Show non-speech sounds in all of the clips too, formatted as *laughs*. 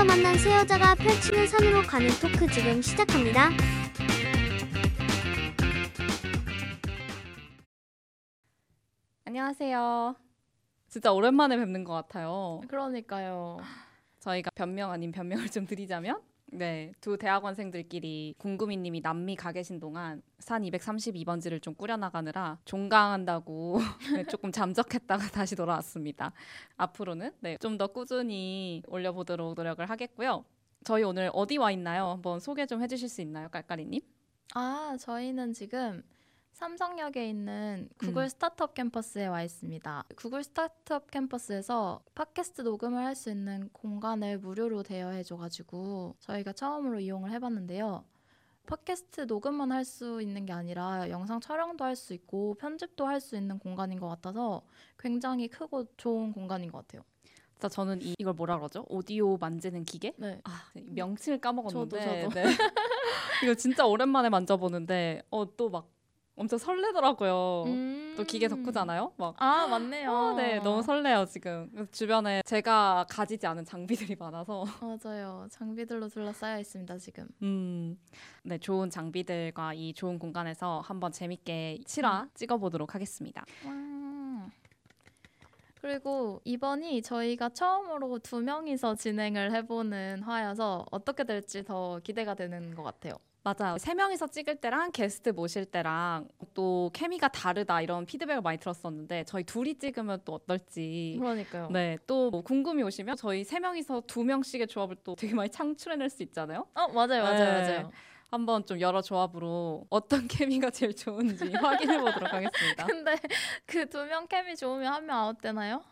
산에서 만난 새 여자가 펼치는 산으로 가는 토크 지금 시작합니다. 안녕하세요. 진짜 오랜만에 뵙는 것 같아요. 그러니까요. 저희가 변명 아닌 변명을 좀 드리자면, 네, 두 대학원생들끼리 궁금이님이 남미 가 계신 동안 산 232번지를 좀 꾸려나가느라 종강한다고 *laughs* 네, 조금 잠적했다가 *laughs* 다시 돌아왔습니다. 앞으로는 네, 좀 더 꾸준히 올려보도록 노력을 하겠고요. 저희 오늘 어디 와 있나요? 한번 소개 좀 해주실 수 있나요, 깔깔이님? 아, 저희는 지금 삼성역에 있는 구글 음. 스타트업 캠퍼스에 와 있습니다. 구글 스타트업 캠퍼스에서 팟캐스트 녹음을 할 수 있는 공간을 무료로 대여해줘가지고 저희가 처음으로 이용을 해봤는데요. 팟캐스트 녹음만 할 수 있는 게 아니라 영상 촬영도 할 수 있고 편집도 할 수 있는 공간인 것 같아서 굉장히 크고 좋은 공간인 것 같아요. 진짜 저는 이, 이걸 뭐라 그러죠? 오디오 만지는 기계? 네. 아, 네, 명칭을 까먹었는데 저도, 저도. 네. *laughs* 이거 진짜 오랜만에 만져보는데 어 또막 엄청 설레더라고요. 음. 또 기계 덕후잖아요. 막 아, 맞네요. 어, 네, 너무 설레요 지금. 주변에 제가 가지지 않은 장비들이 많아서 맞아요. 장비들로 둘러싸여 있습니다, 지금. 음, 네, 좋은 장비들과 이 좋은 공간에서 한번 재밌게 실화 찍어보도록 하겠습니다. 와. 그리고 이번이 저희가 처음으로 두 명이서 진행을 해보는 화여서 어떻게 될지 더 기대가 되는 것 같아요. 맞아요. 세 명이서 찍을 때랑 게스트 모실 때랑 또 케미가 다르다 이런 피드백을 많이 들었었는데 저희 둘이 찍으면 또 어떨지 그러니까요. 네, 또 뭐 궁금이 오시면 저희 세 명이서 두 명씩의 조합을 또 되게 많이 창출해낼 수 있잖아요. 어 맞아요, 맞아요, 네. 맞아요. 한번 좀 여러 조합으로 어떤 *laughs* 케미가 제일 좋은지 확인해 보도록 하겠습니다. *laughs* 근데 그 두 명 케미 좋으면 한 명 아웃되나요?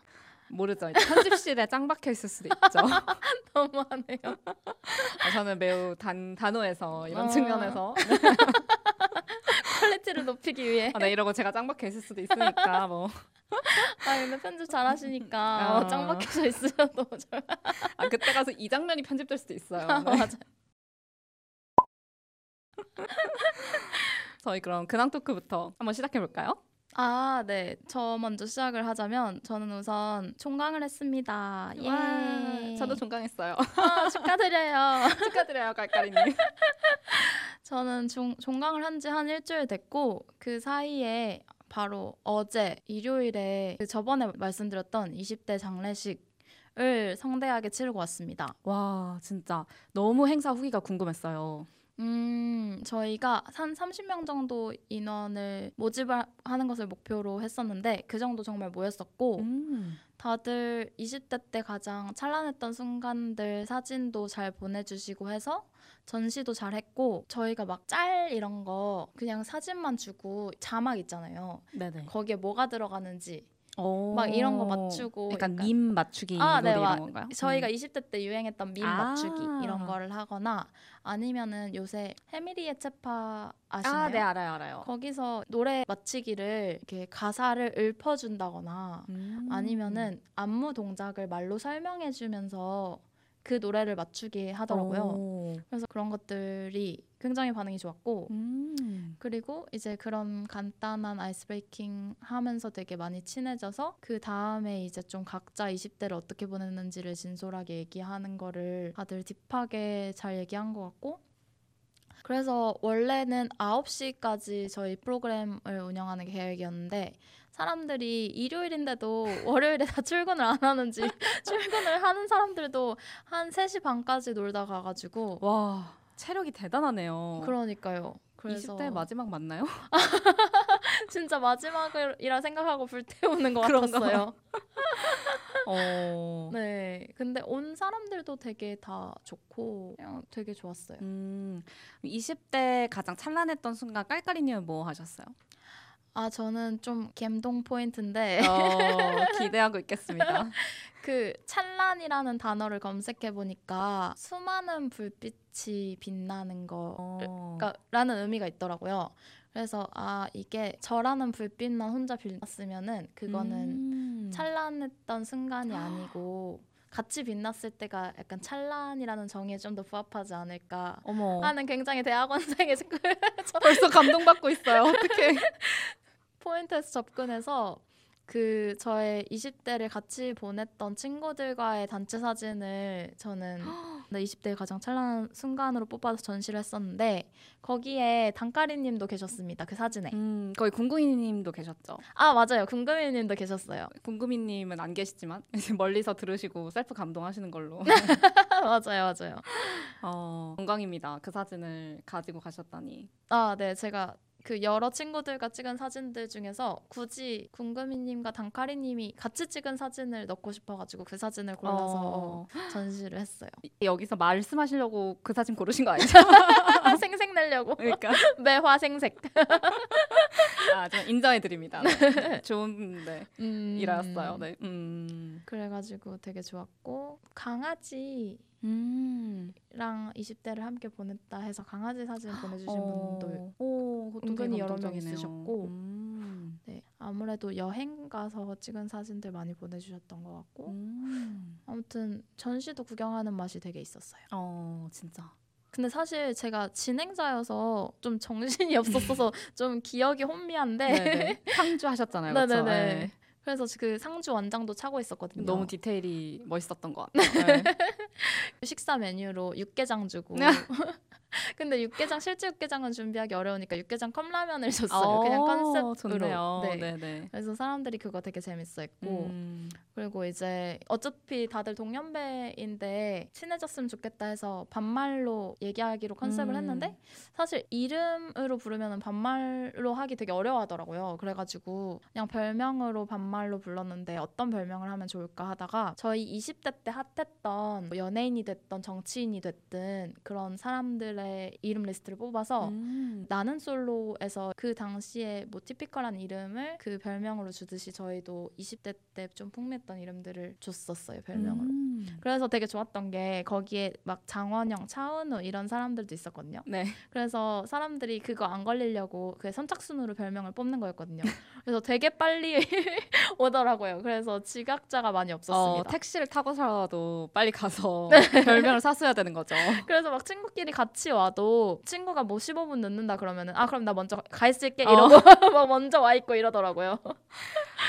모르죠. 편집실에 짱 박혀 있을 수도 있죠. *laughs* 너무하네요. 아, 저는 매우 단 단호해서 이런 어. 측면에서 *laughs* quality를 높이기 위해. 아, 네 이러고 제가 짱 박혀 있을 수도 있으니까 뭐. 아 근데 편집 잘하시니까 어. 어, 짱 박혀져 있으셔도 *laughs* 저- 아 그때 가서 이 장면이 편집될 수도 있어요. 아, 네. 맞아. 저희 그럼 근황 토크부터 한번 시작해 볼까요? 아, 네. 저 먼저 시작을 하자면 저는 우선 총강을 했습니다. 예. 와, 저도 종강했어요. 아, 축하드려요. *laughs* 축하드려요, 깔깔이님. *laughs* 저는 종, 종강을 한 지 한 일주일 됐고 그 사이에 바로 어제 일요일에 그 저번에 말씀드렸던 20대 장례식 을 성대하게 치르고 왔습니다. 와 진짜 너무 행사 후기가 궁금했어요. 음, 저희가 한 30명 정도 인원을 모집을 하는 것을 목표로 했었는데 그 정도 정말 모였었고 음. 다들 20대 때 가장 찬란했던 순간들 사진도 잘 보내주시고 해서 전시도 잘 했고 저희가 막 짤 이런 거 그냥 사진만 주고 자막 있잖아요. 네네. 거기에 뭐가 들어가는지 오. 막 이런 거 맞추고 약간 약간- 밈 맞추기 아, 네, 와- 이런 건가요? 저희가 음. 20대 때 유행했던 밈 아. 맞추기 이런 거를 하거나 아니면은 요새 혜미리예채파 아시나요? 아, 네 알아요, 알아요. 거기서 노래 맞히기를 이렇게 가사를 읊어준다거나 음. 아니면은 안무 동작을 말로 설명해주면서 그 노래를 맞추게 하더라고요. 오. 그래서 그런 것들이 굉장히 반응이 좋았고 음. 그리고 이제 그런 간단한 ice breaking 하면서 되게 많이 친해져서 그 다음에 이제 좀 각자 20대를 어떻게 보냈는지를 진솔하게 얘기하는 거를 다들 deep하게 잘 얘기한 것 같고 그래서 원래는 9시까지 저희 프로그램을 운영하는 계획이었는데 사람들이 일요일인데도 *laughs* 월요일에 다 출근을 안 하는지 *laughs* 출근을 하는 사람들도 한 3시 반까지 놀다 가가지고 와 체력이 대단하네요. 그러니까요. 그래서 20대 마지막 맞나요? *laughs* 진짜 마지막이라 생각하고 불태우는 것 같았어요. *laughs* 어. 네. 근데 온 사람들도 되게 다 좋고 그냥 되게 좋았어요. 음. 20대 가장 찬란했던 순간 깔깔이님은 뭐 하셨어요? 아 저는 좀 감동 포인트인데 어, *laughs* 기대하고 있겠습니다. *laughs* 그 찬란이라는 단어를 검색해 보니까 수많은 불빛이 빛나는 거 어. 라는 의미가 있더라고요. 그래서 아 이게 저라는 불빛만 혼자 빛났으면은 그거는 음. 찬란했던 순간이 아니고 같이 빛났을 때가 약간 찬란이라는 정의에 좀 더 부합하지 않을까 어머 하는 굉장히 대학원생의 *laughs* 벌써 감동받고 있어요. 어떻게? *laughs* 포인트에서 접근해서 그 저의 20대를 같이 보냈던 친구들과의 단체 사진을 저는 *gasps* 네, 20대의 가장 찬란한 순간으로 뽑아서 전시를 했었는데 거기에 단까리님도 계셨습니다. 그 사진에. 음, 거기 궁금이님도 계셨죠. 아 맞아요. 궁금이님도 계셨어요. 궁금이님은 안 계시지만 *laughs* 이제 멀리서 들으시고 셀프 감동하시는 걸로. *laughs* 맞아요, 맞아요. 어, 영광입니다. 그 사진을 가지고 가셨다니. 아, 네, 제가 그 여러 친구들과 찍은 사진들 중에서 굳이 궁금이님과 단카리님이 같이 찍은 사진을 넣고 싶어가지고 그 사진을 골라서 어, 전시를 했어요. 여기서 말씀하시려고 그 사진 고르신 거 아니죠? *laughs* 생색 내려고 그러니까 *laughs* 매화 생색. *laughs* 아, 좀 인정해 드립니다. 네. 좋은 네. 음, 일하였어요. 네. 음. 그래가지고 되게 좋았고 강아지 랑 음. 20대를 함께 보냈다 해서 강아지 사진 보내주신 어. 분도 오, 은근히 여러 명. 있으셨고. 음. 네, 아무래도 여행 가서 찍은 사진들 많이 보내주셨던 것 같고 음. 아무튼 전시도 구경하는 맛이 되게 있었어요. 어, 진짜. 근데 사실 제가 진행자여서 좀 정신이 *laughs* 없었어서 좀 기억이 혼미한데 *laughs* 네네. 상주 하셨잖아요. 그렇죠? 네네네. 네. 그래서 그 상주 원장도 차고 있었거든요. 너무 디테일이 멋있었던 것 같아요. 네. *laughs* 식사 메뉴로 육개장 주고 *laughs* *laughs* 근데 육개장 실제 육개장은 준비하기 어려우니까 육개장 컵라면을 *laughs* 줬어요. 그냥 어, 컨셉으로. 좋네요. 네. 네네. 그래서 사람들이 그거 되게 재밌어했고 음. 그리고 이제 어차피 다들 동년배인데 친해졌으면 좋겠다 해서 반말로 얘기하기로 컨셉을 음. 했는데 사실 이름으로 부르면 반말로 하기 되게 어려워하더라고요. 그래가지고 그냥 별명으로 반말로 불렀는데 어떤 별명을 하면 좋을까 하다가 저희 20대 때 핫했던 뭐 연예인이 됐던 정치인이 됐든 그런 사람들 의 이름 리스트를 뽑아서 음. 나는 솔로에서 그 당시에 뭐 typical한 이름을 그 별명으로 주듯이 저희도 20대 때 좀 풍미했던 이름들을 줬었어요 별명으로. 음. 그래서 되게 좋았던 게 거기에 막 장원영, 차은우 이런 사람들도 있었거든요. 네. 그래서 사람들이 그거 안 걸리려고 그 선착순으로 별명을 뽑는 거였거든요. 그래서 되게 빨리 *laughs* 오더라고요. 그래서 지각자가 많이 어, 없었습니다. 택시를 타고서라도 빨리 가서 *laughs* 네. 별명을 샀어야 되는 거죠. 그래서 막 친구끼리 같이 와도 친구가 뭐 15분 늦는다 그러면은 아 그럼 나 먼저 가 있을게 어. 이러고 *laughs* 막 먼저 와 있고 이러더라고요.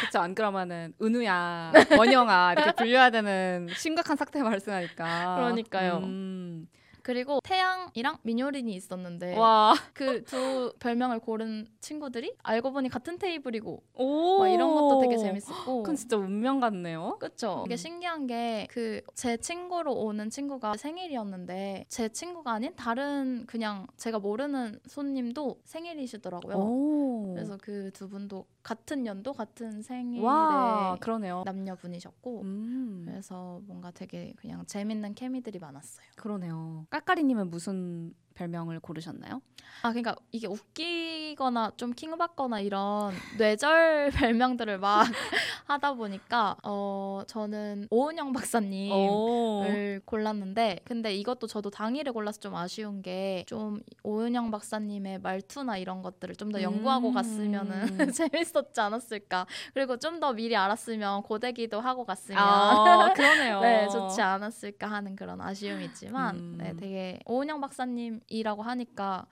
그렇죠. 안 그러면은 은우야, 원영아 이렇게 *laughs* 불려야 되는 심각한 사태 발생하니까. 그러니까요. 음. 그리고 태양이랑 민효린이 있었는데 와. 그 두 별명을 고른 친구들이 알고 보니 같은 테이블이고 오. 막 이런 것도 되게 재밌었고 그건 진짜 운명 같네요. 그쵸. 이게 음. 신기한 게 그 제 친구로 오는 친구가 생일이었는데 제 친구가 아닌 다른 그냥 제가 모르는 손님도 생일이시더라고요. 오. 그래서 그 두 분도 같은 연도 같은 생일에 와, 그러네요. 남녀분이셨고 음. 그래서 뭔가 되게 그냥 재밌는 케미들이 많았어요. 그러네요. 깔깔이님은 무슨 별명을 고르셨나요? 아 그러니까 이게 웃기거나 좀 킹받거나 이런 뇌절 *laughs* 별명들을 막 *laughs* 하다 보니까 어 저는 오은영 박사님 오. 을 골랐는데 근데 이것도 저도 당일에 골라서 좀 아쉬운 게 좀 오은영 박사님의 말투나 이런 것들을 좀 더 연구하고 음. 갔으면은 *laughs* 재밌었지 않았을까 그리고 좀 더 미리 알았으면 고데기도 하고 갔으면 아, 그러네요. 네 좋지 않았을까 하는 그런 아쉬움이 있지만 음. 네 되게 오은영 박사님 이라고 하니까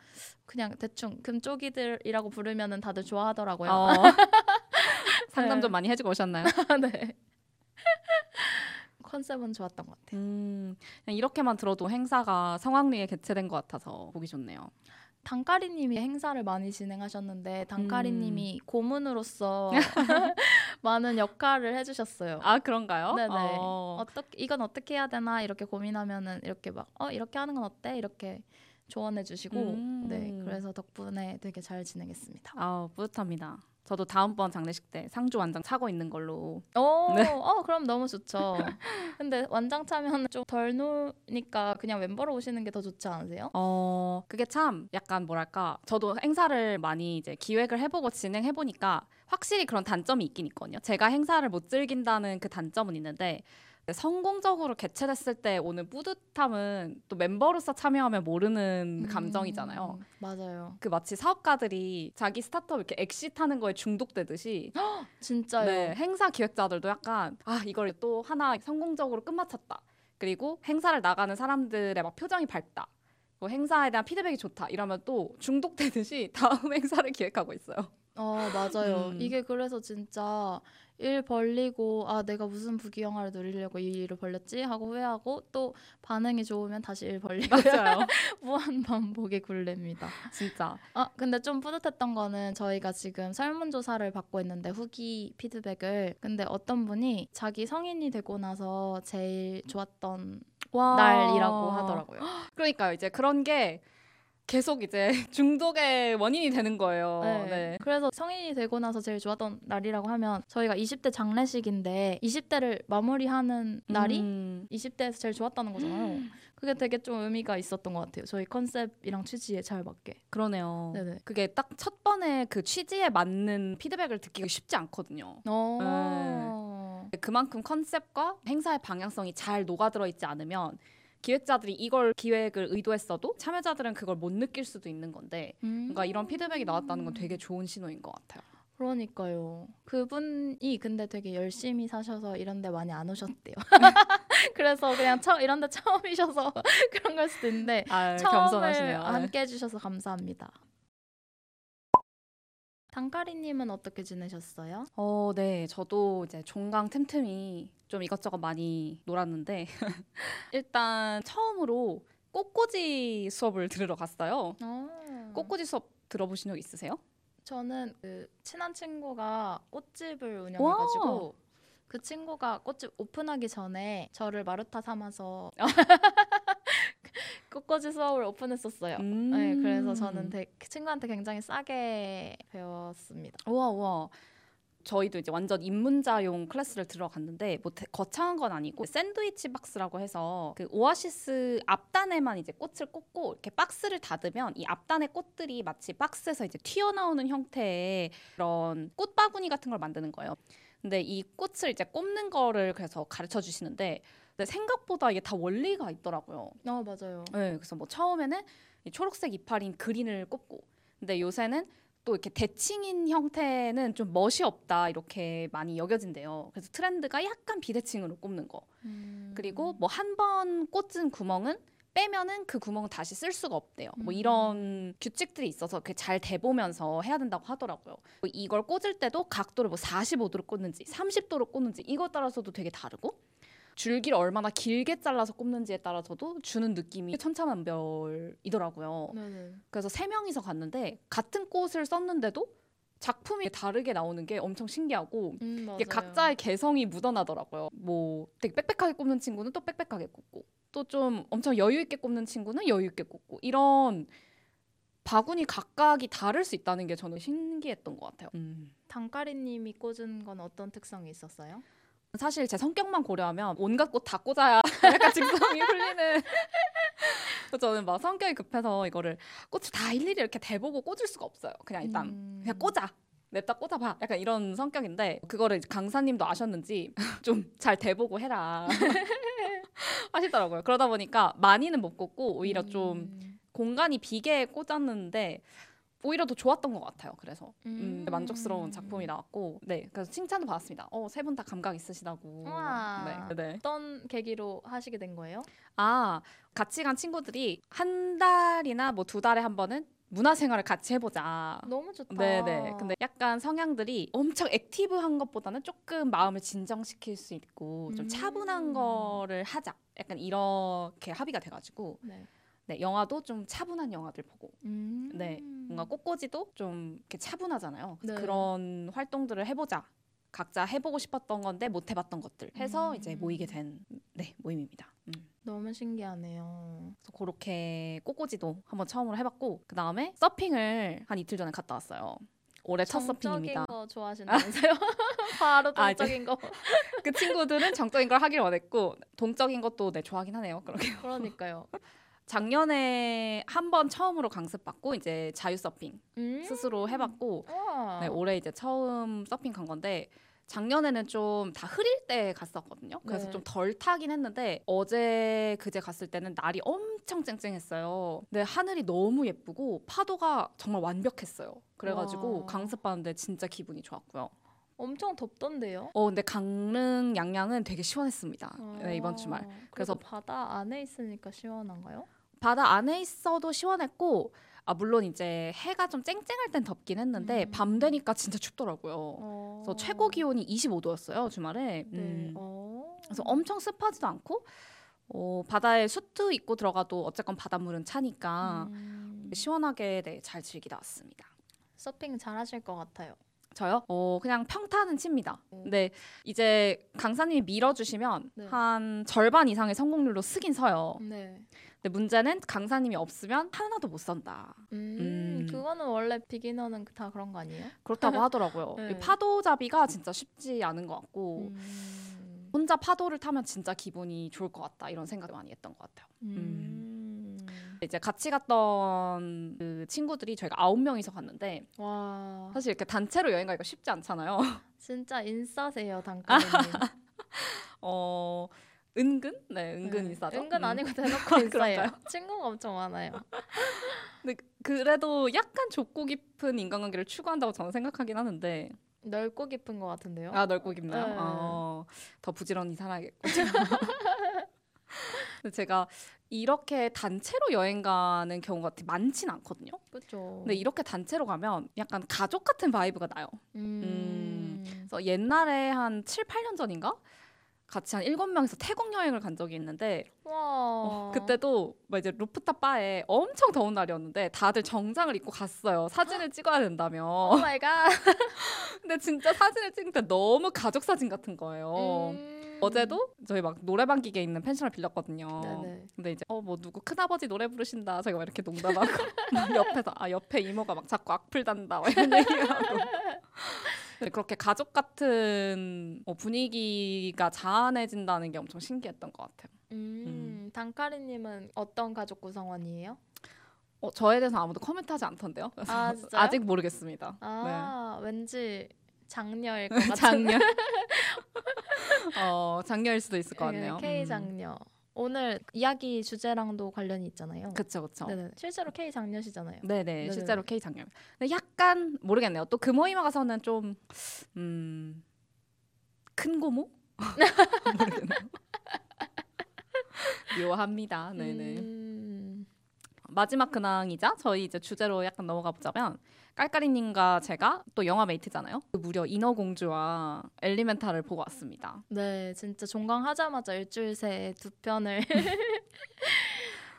그냥 대충 금쪽이들이라고 부르면은 다들 좋아하더라고요 어. *laughs* 상담 네. 좀 많이 해주고 오셨나요? *laughs* 네 컨셉은 좋았던 것 같아요. 음, 이렇게만 들어도 행사가 성황리에 개최된 것 같아서 보기 좋네요. 단카리님이 행사를 많이 진행하셨는데 단카리님이 음. 고문으로서 *laughs* 많은 역할을 해주셨어요. 아 그런가요? 네네. 어. 어떻게 이건 어떻게 해야 되나 이렇게 고민하면은 이렇게 막 어 이렇게 하는 건 어때 이렇게 조언해 주시고 음. 네 그래서 덕분에 되게 잘 진행했습니다. 아 뿌듯합니다. 저도 다음번 장례식 때 상주 완장 차고 있는 걸로. 오, 네. 어 그럼 너무 좋죠. 근데 완장 차면 좀 덜 노니까 그냥 멤버로 오시는 게 더 좋지 않으세요? 어 그게 참 약간 뭐랄까 저도 행사를 많이 이제 기획을 해보고 진행해 보니까 확실히 그런 단점이 있긴 있거든요. 제가 행사를 못 즐긴다는 그 단점은 있는데 성공적으로 개최됐을 때 오는 뿌듯함은 또 멤버로서 참여하면 모르는 감정이잖아요. 음, 맞아요. 그 마치 사업가들이 자기 스타트업 이렇게 exit하는 거에 중독되듯이 *gasps* 진짜요. 네, 행사 기획자들도 약간 아 이걸 또 하나 성공적으로 끝마쳤다. 그리고 행사를 나가는 사람들의 막 표정이 밝다. 뭐 행사에 대한 피드백이 좋다. 이러면 또 중독되듯이 *laughs* 다음 행사를 기획하고 있어요. 어 맞아요. 음. 이게 그래서 진짜 일 벌리고 아 내가 무슨 부귀영화를 누리려고 이 일을 벌렸지 하고 후회하고 또 반응이 좋으면 다시 일 벌리고 *laughs* 맞아요. *laughs* 무한 반복의 굴레입니다. 진짜. 아 근데 좀 뿌듯했던 거는 저희가 지금 설문조사를 받고 있는데 후기 피드백을 근데 어떤 분이 자기 성인이 되고 나서 제일 좋았던 와. 날이라고 하더라고요. *gasps* 그러니까요. 이제 그런 게 계속 이제 *laughs* 중독의 원인이 되는 거예요. 네. 네. 그래서 성인이 되고 나서 제일 좋았던 날이라고 하면 저희가 20대 장례식인데 20대를 마무리하는 날이 음. 20대에서 제일 좋았다는 거잖아요. 그게 되게 좀 의미가 있었던 것 같아요. 저희 컨셉이랑 취지에 잘 맞게. 그러네요. 네네. 그게 딱 첫 번에 그 취지에 맞는 피드백을 듣기가 쉽지 않거든요. 어. 그만큼 컨셉과 행사의 방향성이 잘 녹아들어 있지 않으면 기획자들이 이걸 기획을 의도했어도 참여자들은 그걸 못 느낄 수도 있는 건데 음. 뭔가 이런 피드백이 나왔다는 건 되게 좋은 신호인 것 같아요. 그러니까요. 그분이 근데 되게 열심히 사셔서 이런 데 많이 안 오셨대요. *laughs* 그래서 그냥 처, 이런 데 처음이셔서 *laughs* 그런 걸 수도 있는데 아, 처음을 겸손하시네요. 함께 해주셔서 감사합니다. 단카리님은 어떻게 지내셨어요? 어, 네. 저도 이제 종강 틈틈이 좀 이것저것 많이 놀았는데 *laughs* 일단 처음으로 꽃꽂이 수업을 들으러 갔어요. 어. 꽃꽂이 수업 들어보신 적 있으세요? 저는 그 친한 친구가 꽃집을 운영해가지고 그 친구가 꽃집 오픈하기 전에 저를 마루타 삼아서 *laughs* 꽃꽂이 수업을 오픈했었어요. 음. 네, 그래서 저는 되, 그 친구한테 굉장히 싸게 배웠습니다. 우와 우와. 저희도 이제 완전 입문자용 클래스를 들어갔는데 뭐 대- 거창한 건 아니고 샌드위치 박스라고 해서 그 오아시스 앞단에만 이제 꽃을 꽂고 이렇게 박스를 닫으면 이 앞단의 꽃들이 마치 박스에서 이제 튀어나오는 형태의 그런 꽃바구니 같은 걸 만드는 거예요. 근데 이 꽃을 이제 꼽는 거를 그래서 가르쳐 주시는데 근데 생각보다 이게 다 원리가 있더라고요. 어 맞아요. 네, 그래서 뭐 처음에는 이 초록색 이파린 그린을 꼽고, 근데 요새는 또 이렇게 대칭인 형태는 좀 멋이 없다 이렇게 많이 여겨진대요. 그래서 트렌드가 약간 비대칭으로 꼽는 거. 음. 그리고 뭐 한 번 꽂은 구멍은 빼면은 그 구멍을 다시 쓸 수가 없대요. 뭐 음. 이런 규칙들이 있어서 그게 잘 대보면서 해야 된다고 하더라고요. 뭐 이걸 꽂을 때도 각도를 뭐 45도로 꽂는지 30도로 꽂는지 이것 따라서도 되게 다르고 줄기를 얼마나 길게 잘라서 꼽는지에 따라서도 주는 느낌이 천차만별이더라고요. 네네. 그래서 세 명이서 갔는데 같은 꽃을 썼는데도 작품이 다르게 나오는 게 엄청 신기하고 음. 이게 각자의 개성이 묻어나더라고요. 뭐 되게 빽빽하게 꼽는 친구는 또 빽빽하게 꼽고 또 좀 엄청 여유 있게 꼽는 친구는 여유 있게 꼽고 이런 바구니 각각이 다를 수 있다는 게 저는 신기했던 것 같아요. 음. 단카리님이 꽂은 건 어떤 특성이 있었어요? 사실 제 성격만 고려하면 온갖 꽃 다 꽂아야 *laughs* 약간 직성이 풀리는. 그래서 저는 막 성격이 급해서 이거를 꽃을 다 일일이 이렇게 대보고 꽂을 수가 없어요. 그냥 일단 음. 그냥 꽂아. 냅다 꽂아봐. 약간 이런 성격인데 그거를 강사님도 아셨는지 *laughs* 좀 잘 대보고 해라 *laughs* 하시더라고요. 그러다 보니까 많이는 못 꽂고 오히려 좀 음. 공간이 비게 꽂았는데 오히려 더 좋았던 것 같아요. 그래서 음, 음. 만족스러운 작품이 나왔고, 네, 그래서 칭찬도 받았습니다. 어, 세 분 다 감각 있으시다고. 우와. 네, 네. 어떤 계기로 하시게 된 거예요? 아, 같이 간 친구들이 한 달이나 뭐 두 달에 한 번은 문화생활을 같이 해보자. 너무 좋다. 네네. 근데 약간 성향들이 엄청 액티브한 것보다는 조금 마음을 진정시킬 수 있고 좀 음. 차분한 거를 하자. 약간 이렇게 합의가 돼가지고 네. 네 영화도 좀 차분한 영화들 보고 음. 네, 뭔가 꽃꽂이도 좀 이렇게 차분하잖아요. 네. 그런 활동들을 해보자. 각자 해보고 싶었던 건데 못 해봤던 것들 해서 음. 이제 모이게 된 네, 모임입니다. 음. 너무 신기하네요. 그래서 그렇게 꽃꽂이도 한번 처음으로 해봤고 그 다음에 서핑을 한 이틀 전에 갔다 왔어요. 올해 첫 서핑입니다. 정적인 거 좋아하신다면서요? *laughs* 바로 아, 이제- 동적인 거. 그 친구들은 정적인 걸 하길 원했고 동적인 것도 네 좋아하긴 하네요. 그러게 그러니까요. 작년에 한 번 처음으로 강습 받고 이제 자유 서핑 음. 스스로 해봤고. 네, 올해 이제 처음 서핑 간 건데 작년에는 좀 다 흐릴 때 갔었거든요. 그래서 네. 좀덜 타긴 했는데 어제 그제 갔을 때는 날이 엄청 쨍쨍했어요. 근데 하늘이 너무 예쁘고 파도가 정말 완벽했어요. 그래가지고 와. 강습 받는데 진짜 기분이 좋았고요. 엄청 덥던데요? 어 근데 강릉 양양은 되게 시원했습니다. 네, 이번 아, 주말. 그래서 그래서 바다 안에 있으니까 시원한가요? 바다 안에 있어도 시원했고 아 물론 이제 해가 좀 쨍쨍할 땐 덥긴 했는데 음. 밤 되니까 진짜 춥더라고요. 어. 그래서 최고 기온이 25도였어요 주말에. 네. 음. 어. 그래서 엄청 습하지도 않고 어, 바다에 수트 입고 들어가도 어쨌건 바닷물은 차니까 음. 시원하게 네, 잘 즐기다 왔습니다. 서핑 잘하실 것 같아요. 저요? 어 그냥 평타는 칩니다. 오. 근데 이제 강사님이 밀어주시면 네. 한 절반 이상의 성공률로 쓰긴 서요. 네. 근데 문제는 강사님이 없으면 하나도 못 선다. 음, 음. 그거는 원래 비기너는 다 그런 거 아니에요? 그렇다고 *laughs* 하더라고요. 네. 이 파도 잡이가 진짜 쉽지 않은 것 같고 음. 혼자 파도를 타면 진짜 기분이 좋을 것 같다 이런 생각을 많이 했던 것 같아요. 음. 이제 같이 갔던 그 친구들이 저희가 아홉 명이서 갔는데 와 사실 이렇게 단체로 여행 가기가 쉽지 않잖아요. 진짜 인싸세요 단가리님. *laughs* 어 은근 네 은근 인싸죠. 은근 음. 아니고 대놓고 *laughs* 인싸예요. 그런가요? 친구가 엄청 많아요. *laughs* 근데 그래도 약간 좁고 깊은 인간관계를 추구한다고 저는 생각하긴 하는데 넓고 깊은 것 같은데요. 아 넓고 깊나요? 네. 어, 더 부지런히 살아야겠고. *laughs* 제가 이렇게 단체로 여행 가는 경우가 많진 않거든요. 그렇죠. 근데 이렇게 단체로 가면 약간 가족 같은 vibe가 나요. 음. 그래서 옛날에 한 7, 8년 전인가? 같이 한 일곱 명이서 태국 여행을 간 적이 있는데 와. 어, 그때도 막 이제 루프탑 바에 엄청 더운 날이었는데 다들 정장을 입고 갔어요. 사진을 찍어야 된다며. oh my god. *laughs* 근데 진짜 사진을 찍을 때 너무 가족 사진 같은 거예요. 음. 어제도 저희 막 노래방 기계 있는 펜션을 빌렸거든요. 네네. 근데 이제 어 뭐 누구 큰아버지 노래 부르신다. 저희가 막 이렇게 농담하고 막 *laughs* 옆에서 아 옆에 이모가 막 자꾸 악플 단다. 막 이런 얘기하고. 네, 그렇게 가족 같은 어, 분위기가 자아내진다는 게 엄청 신기했던 것 같아요. 음. 단카리님은 어떤 가족 구성원이에요? 어, 저에 대해서 아무도 코멘트하지 않던데요. 아, 진짜요? *laughs* 아직 모르겠습니다. 아 왠지 장녀일 *laughs* 것 같은. 네. 장녀. *laughs* 어 장녀일 수도 있을 것 네, 같네요. K 음. 장녀. 오늘 이야기 주제랑도 관련이 있잖아요. 그쵸. 네네. 실제로 K 장녀시잖아요. 네네, 네네. 실제로 K 장녀. 근데 약간 모르겠네요. 또그 모임에 가서는 좀 음, 큰 고모? *laughs* 묘합니다. 네네. 음. 마지막 근황이자 저희 이제 주제로 약간 넘어가 보자면 깔깔이님과 제가 또 영화 메이트잖아요. 그 무려 인어공주와 엘리멘탈을 보고 왔습니다. 네, 진짜 종강하자마자 일주일 새에 두 편을 *laughs*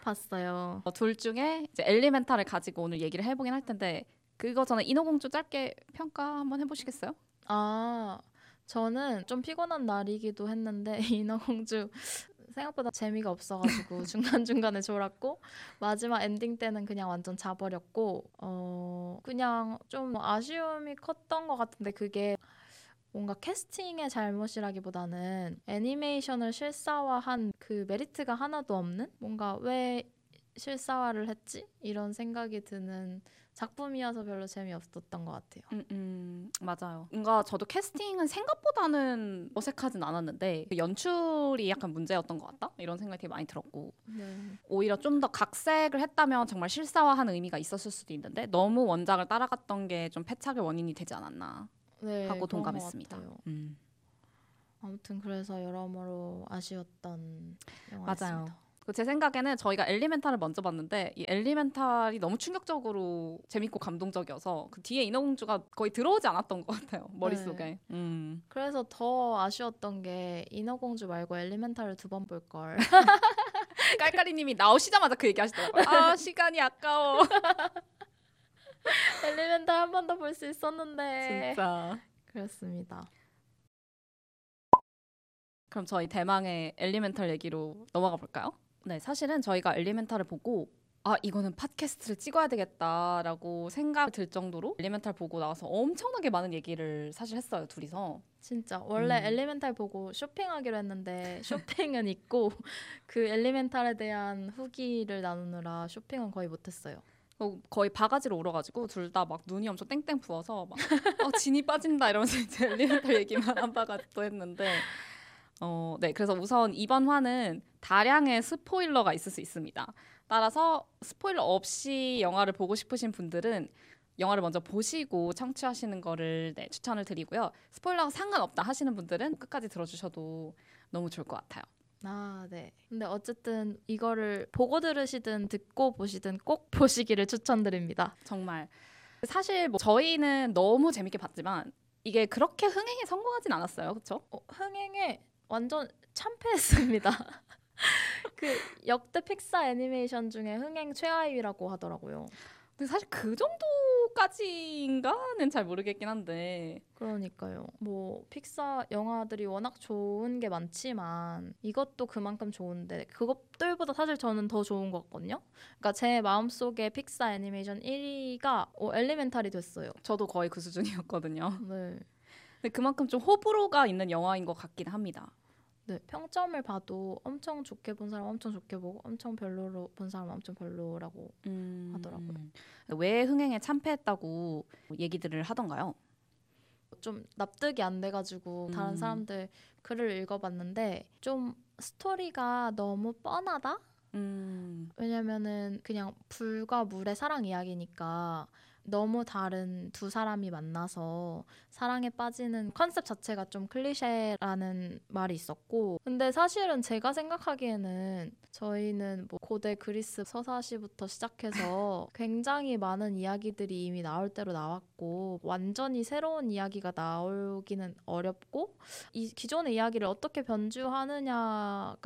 봤어요. 어, 둘 중에 이제 엘리멘탈을 가지고 오늘 얘기를 해보긴 할 텐데 그거 전에 인어공주 짧게 평가 한번 해보시겠어요? 아, 저는 좀 피곤한 날이기도 했는데 *laughs* 인어공주 생각보다 재미가 없어가지고 *laughs* 중간 중간에 졸았고 마지막 엔딩 때는 그냥 완전 자버렸고 어 그냥 좀 아쉬움이 컸던 것 같은데 그게 뭔가 캐스팅의 잘못이라기보다는 애니메이션을 실사화한 그 메리트가 하나도 없는? 뭔가 왜 실사화를 했지? 이런 생각이 드는 작품이어서 별로 재미없었던 것 같아요. 음, 음, 맞아요. 뭔가 저도 캐스팅은 생각보다는 어색하진 않았는데 그 연출이 약간 문제였던 것 같다 이런 생각이 되게 많이 들었고 네. 오히려 좀 더 각색을 했다면 정말 실사화한 의미가 있었을 수도 있는데 너무 원작을 따라갔던 게 좀 패착의 원인이 되지 않았나 네, 하고 동감했습니다. 음. 아무튼 그래서 여러모로 아쉬웠던 맞아요. 영화였습니다. 그 제 생각에는 저희가 엘리멘탈을 먼저 봤는데 이 엘리멘탈이 너무 충격적으로 재밌고 감동적이어서 그 뒤에 인어공주가 거의 들어오지 않았던 것 같아요 머릿속에. 음. 그래서 더 아쉬웠던 게 인어공주 말고 엘리멘탈을 두 번 볼 걸. *laughs* 깔깔이님이 나오시자마자 그 얘기 하시더라고요. 아 *laughs* 시간이 아까워. *laughs* 엘리멘탈 한 번 더 볼 수 있었는데. 진짜. 그렇습니다. 그럼 저희 대망의 엘리멘탈 얘기로 넘어가 볼까요? 네, 사실은 저희가 엘리멘탈을 보고 아 이거는 팟캐스트를 찍어야 되겠다라고 생각 들 정도로 엘리멘탈 보고 나와서 엄청나게 많은 얘기를 사실 했어요 둘이서. 진짜 원래 음. 엘리멘탈 보고 쇼핑하기로 했는데 쇼핑은 있고 *laughs* 그 엘리멘탈에 대한 후기를 나누느라 쇼핑은 거의 못했어요. 어, 거의 바가지로 울어가지고 둘 다 막 눈이 엄청 땡땡 부어서 막 어, 진이 빠진다 이러면서 이제 엘리멘탈 얘기만 *laughs* 한 바가 또 했는데 어, 네 그래서 우선 이번 화는 다량의 스포일러가 있을 수 있습니다. 따라서 스포일러 없이 영화를 보고 싶으신 분들은 영화를 먼저 보시고 청취하시는 거를 네, 추천을 드리고요. 스포일러가 상관없다 하시는 분들은 끝까지 들어주셔도 너무 좋을 것 같아요. 아, 네. 근데 어쨌든 이거를 보고 들으시든 듣고 보시든 꼭 *laughs* 보시기를 추천드립니다. 정말 사실 뭐 저희는 너무 재밌게 봤지만 이게 그렇게 흥행에 성공하진 않았어요. 그렇죠? 어, 흥행에 완전 참패했습니다. *laughs* 그 역대 픽사 애니메이션 중에 흥행 최하위라고 하더라고요. 근데 사실 그 정도까지인가는 잘 모르겠긴 한데 그러니까요. 뭐 픽사 영화들이 워낙 좋은 게 많지만 이것도 그만큼 좋은데 그것들보다 사실 저는 더 좋은 것 같거든요. 그러니까 제 마음속에 픽사 애니메이션 1위가 어, 엘리멘탈이 됐어요. 저도 거의 그 수준이었거든요. 네. 근데 그만큼 좀 호불호가 있는 영화인 것 같긴 합니다. 네, 평점을 봐도 엄청 좋게 본 사람 엄청 좋게 보고 엄청 별로로 본 사람 엄청 별로라고 음... 하더라고요. 왜 흥행에 참패했다고 얘기들을 하던가요? 좀 납득이 안 돼가지고 다른 음. 사람들 글을 읽어봤는데 좀 스토리가 너무 뻔하다? 음, 왜냐면은 그냥 불과 물의 사랑 이야기니까 너무 다른 두 사람이 만나서 사랑에 빠지는 컨셉 자체가 좀 클리셰라는 말이 있었고 근데 사실은 제가 생각하기에는 저희는 뭐 고대 그리스 서사시부터 시작해서 *laughs* 굉장히 많은 이야기들이 이미 나올 대로 나왔고 완전히 새로운 이야기가 나오기는 어렵고 이 기존의 이야기를 어떻게 변주하느냐가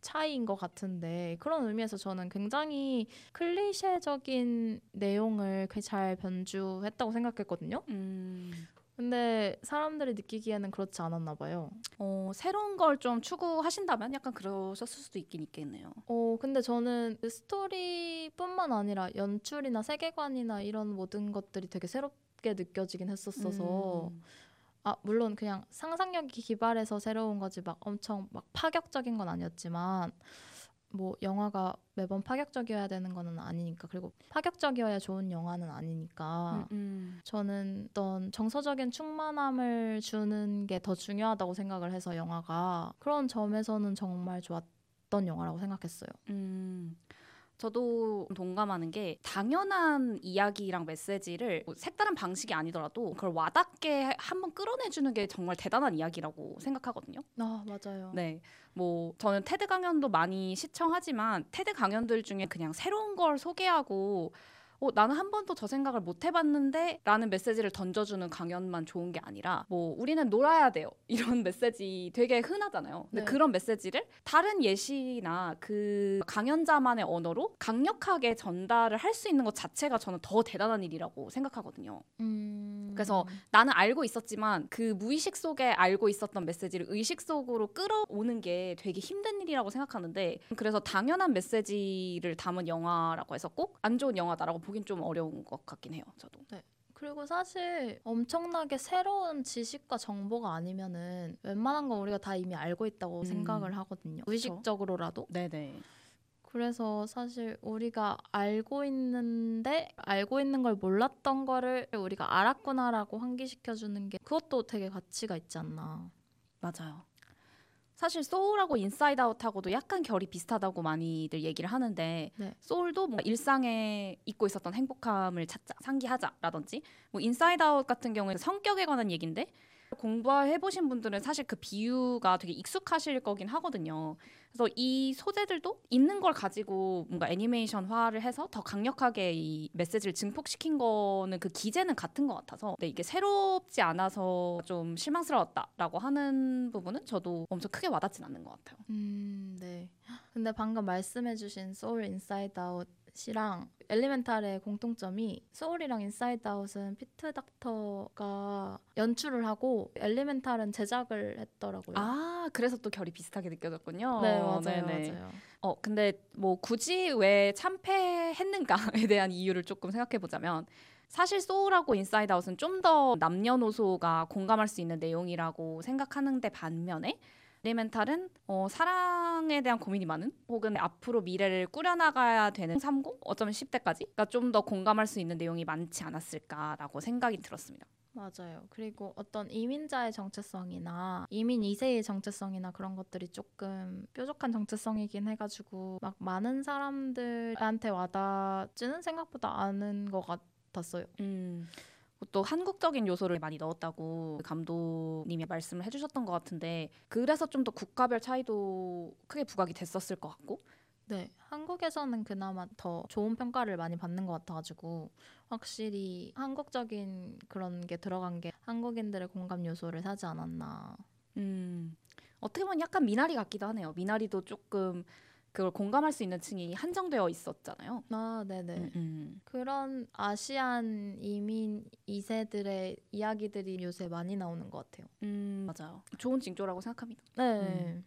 차이인 것 같은데 그런 의미에서 저는 굉장히 클리셰적인 내용을 그잘 변주했다고 생각했거든요. 음. 근데 사람들이 느끼기에는 그렇지 않았나 봐요. 어, 새로운 걸 좀 추구하신다면 약간 그러셨을 수도 있긴 있겠네요. 어, 근데 저는 그 스토리뿐만 아니라 연출이나 세계관이나 이런 모든 것들이 되게 새롭게 느껴지긴 했었어서 음. 아, 물론 그냥 상상력이 기발해서 새로운 거지 막 엄청 막 파격적인 건 아니었지만 뭐 영화가 매번 파격적이어야 되는 거는 아니니까 그리고 파격적이어야 좋은 영화는 아니니까 음, 음. 저는 어떤 정서적인 충만함을 주는 게 더 중요하다고 생각을 해서 영화가 그런 점에서는 정말 좋았던 영화라고 생각했어요. 음, 저도 동감하는 게 당연한 이야기랑 메시지를 뭐 색다른 방식이 아니더라도 그걸 와닿게 한번 끌어내주는 게 정말 대단한 이야기라고 생각하거든요. 아 맞아요. 네, 뭐 저는 테드 강연도 많이 시청하지만 테드 강연들 중에 그냥 새로운 걸 소개하고 어, 나는 한 번도 저 생각을 못 해봤는데 라는 메시지를 던져주는 강연만 좋은 게 아니라 뭐 우리는 놀아야 돼요. *laughs* 이런 메시지 되게 흔하잖아요. 근데 네. 그런 메시지를 다른 예시나 그 강연자만의 언어로 강력하게 전달을 할 수 있는 것 자체가 저는 더 대단한 일이라고 생각하거든요. 음... 그래서 나는 알고 있었지만 그 무의식 속에 알고 있었던 메시지를 의식 속으로 끌어오는 게 되게 힘든 일이라고 생각하는데 그래서 당연한 메시지를 담은 영화라고 해서 꼭 안 좋은 영화다라고 보긴 좀 어려운 것 같긴 해요. 저도. 그리고 사실 엄청나게 새로운 지식과 정보가 아니면은 웬만한 건 우리가 다 이미 알고 있다고 음. 생각을 하거든요. 의식적으로라도. 네네. 그래서 사실 우리가 알고 있는데 알고 있는 걸 몰랐던 거를 우리가 알았구나라고 환기시켜 주는 게 그것도 되게 가치가 있지 않나. 맞아요. 사실 소울하고 인사이드 아웃하고도 약간 결이 비슷하다고 많이들 얘기를 하는데 네. 소울도 뭐 일상에 잊고 있었던 행복함을 찾자 상기하자라든지 뭐 인사이드 아웃 같은 경우에는 성격에 관한 얘기인데 공부해 보신 분들은 사실 그 비유가 되게 익숙하실 거긴 하거든요. 그래서 이 소재들도 있는 걸 가지고 뭔가 애니메이션화를 해서 더 강력하게 이 메시지를 증폭시킨 거는 그 기제는 같은 것 같아서 근데 이게 새롭지 않아서 좀 실망스러웠다라고 하는 부분은 저도 엄청 크게 와닿진 않는 것 같아요. 음, 네. 근데 방금 말씀해주신 소울 인사이드 아웃 이랑 엘리멘탈의 공통점이 소울이랑 인사이드 아웃은 피트 닥터가 연출을 하고 엘리멘탈은 제작을 했더라고요. 아 그래서 또 결이 비슷하게 느껴졌군요. 네 맞아요 네네. 맞아요. 어 근데 뭐 굳이 왜 참패했는가에 *laughs* 대한 이유를 조금 생각해 보자면 사실 소울하고 인사이드 아웃은 좀 더 남녀노소가 공감할 수 있는 내용이라고 생각하는데 반면에 리멘탈은 어, 사랑에 대한 고민이 많은 혹은 앞으로 미래를 꾸려나가야 되는 30 어쩌면 10대까지가 좀 더 공감할 수 있는 내용이 많지 않았을까라고 생각이 들었습니다. 맞아요. 그리고 어떤 이민자의 정체성이나 이민 2세의 정체성이나 그런 것들이 조금 뾰족한 정체성이긴 해가지고 막 많은 사람들한테 와닿지는 생각보다 않은 것 같았어요. 음. 또 한국적인 요소를 많이 넣었다고 감독님이 말씀을 해주셨던 것 같은데 그래서 좀 더 국가별 차이도 크게 부각이 됐었을 것 같고 네, 한국에서는 그나마 더 좋은 평가를 많이 받는 것 같아가지고 확실히 한국적인 그런 게 들어간 게 한국인들의 공감 요소를 사지 않았나. 음, 어떻게 보면 약간 미나리 같기도 하네요. 미나리도 조금 그걸 공감할 수 있는 층이 한정되어 있었잖아요. 아, 네네. 음, 음. 그런 아시안 이민 2세들의 이야기들이 요새 많이 나오는 것 같아요. 음, 맞아요. 좋은 징조라고 생각합니다. 네.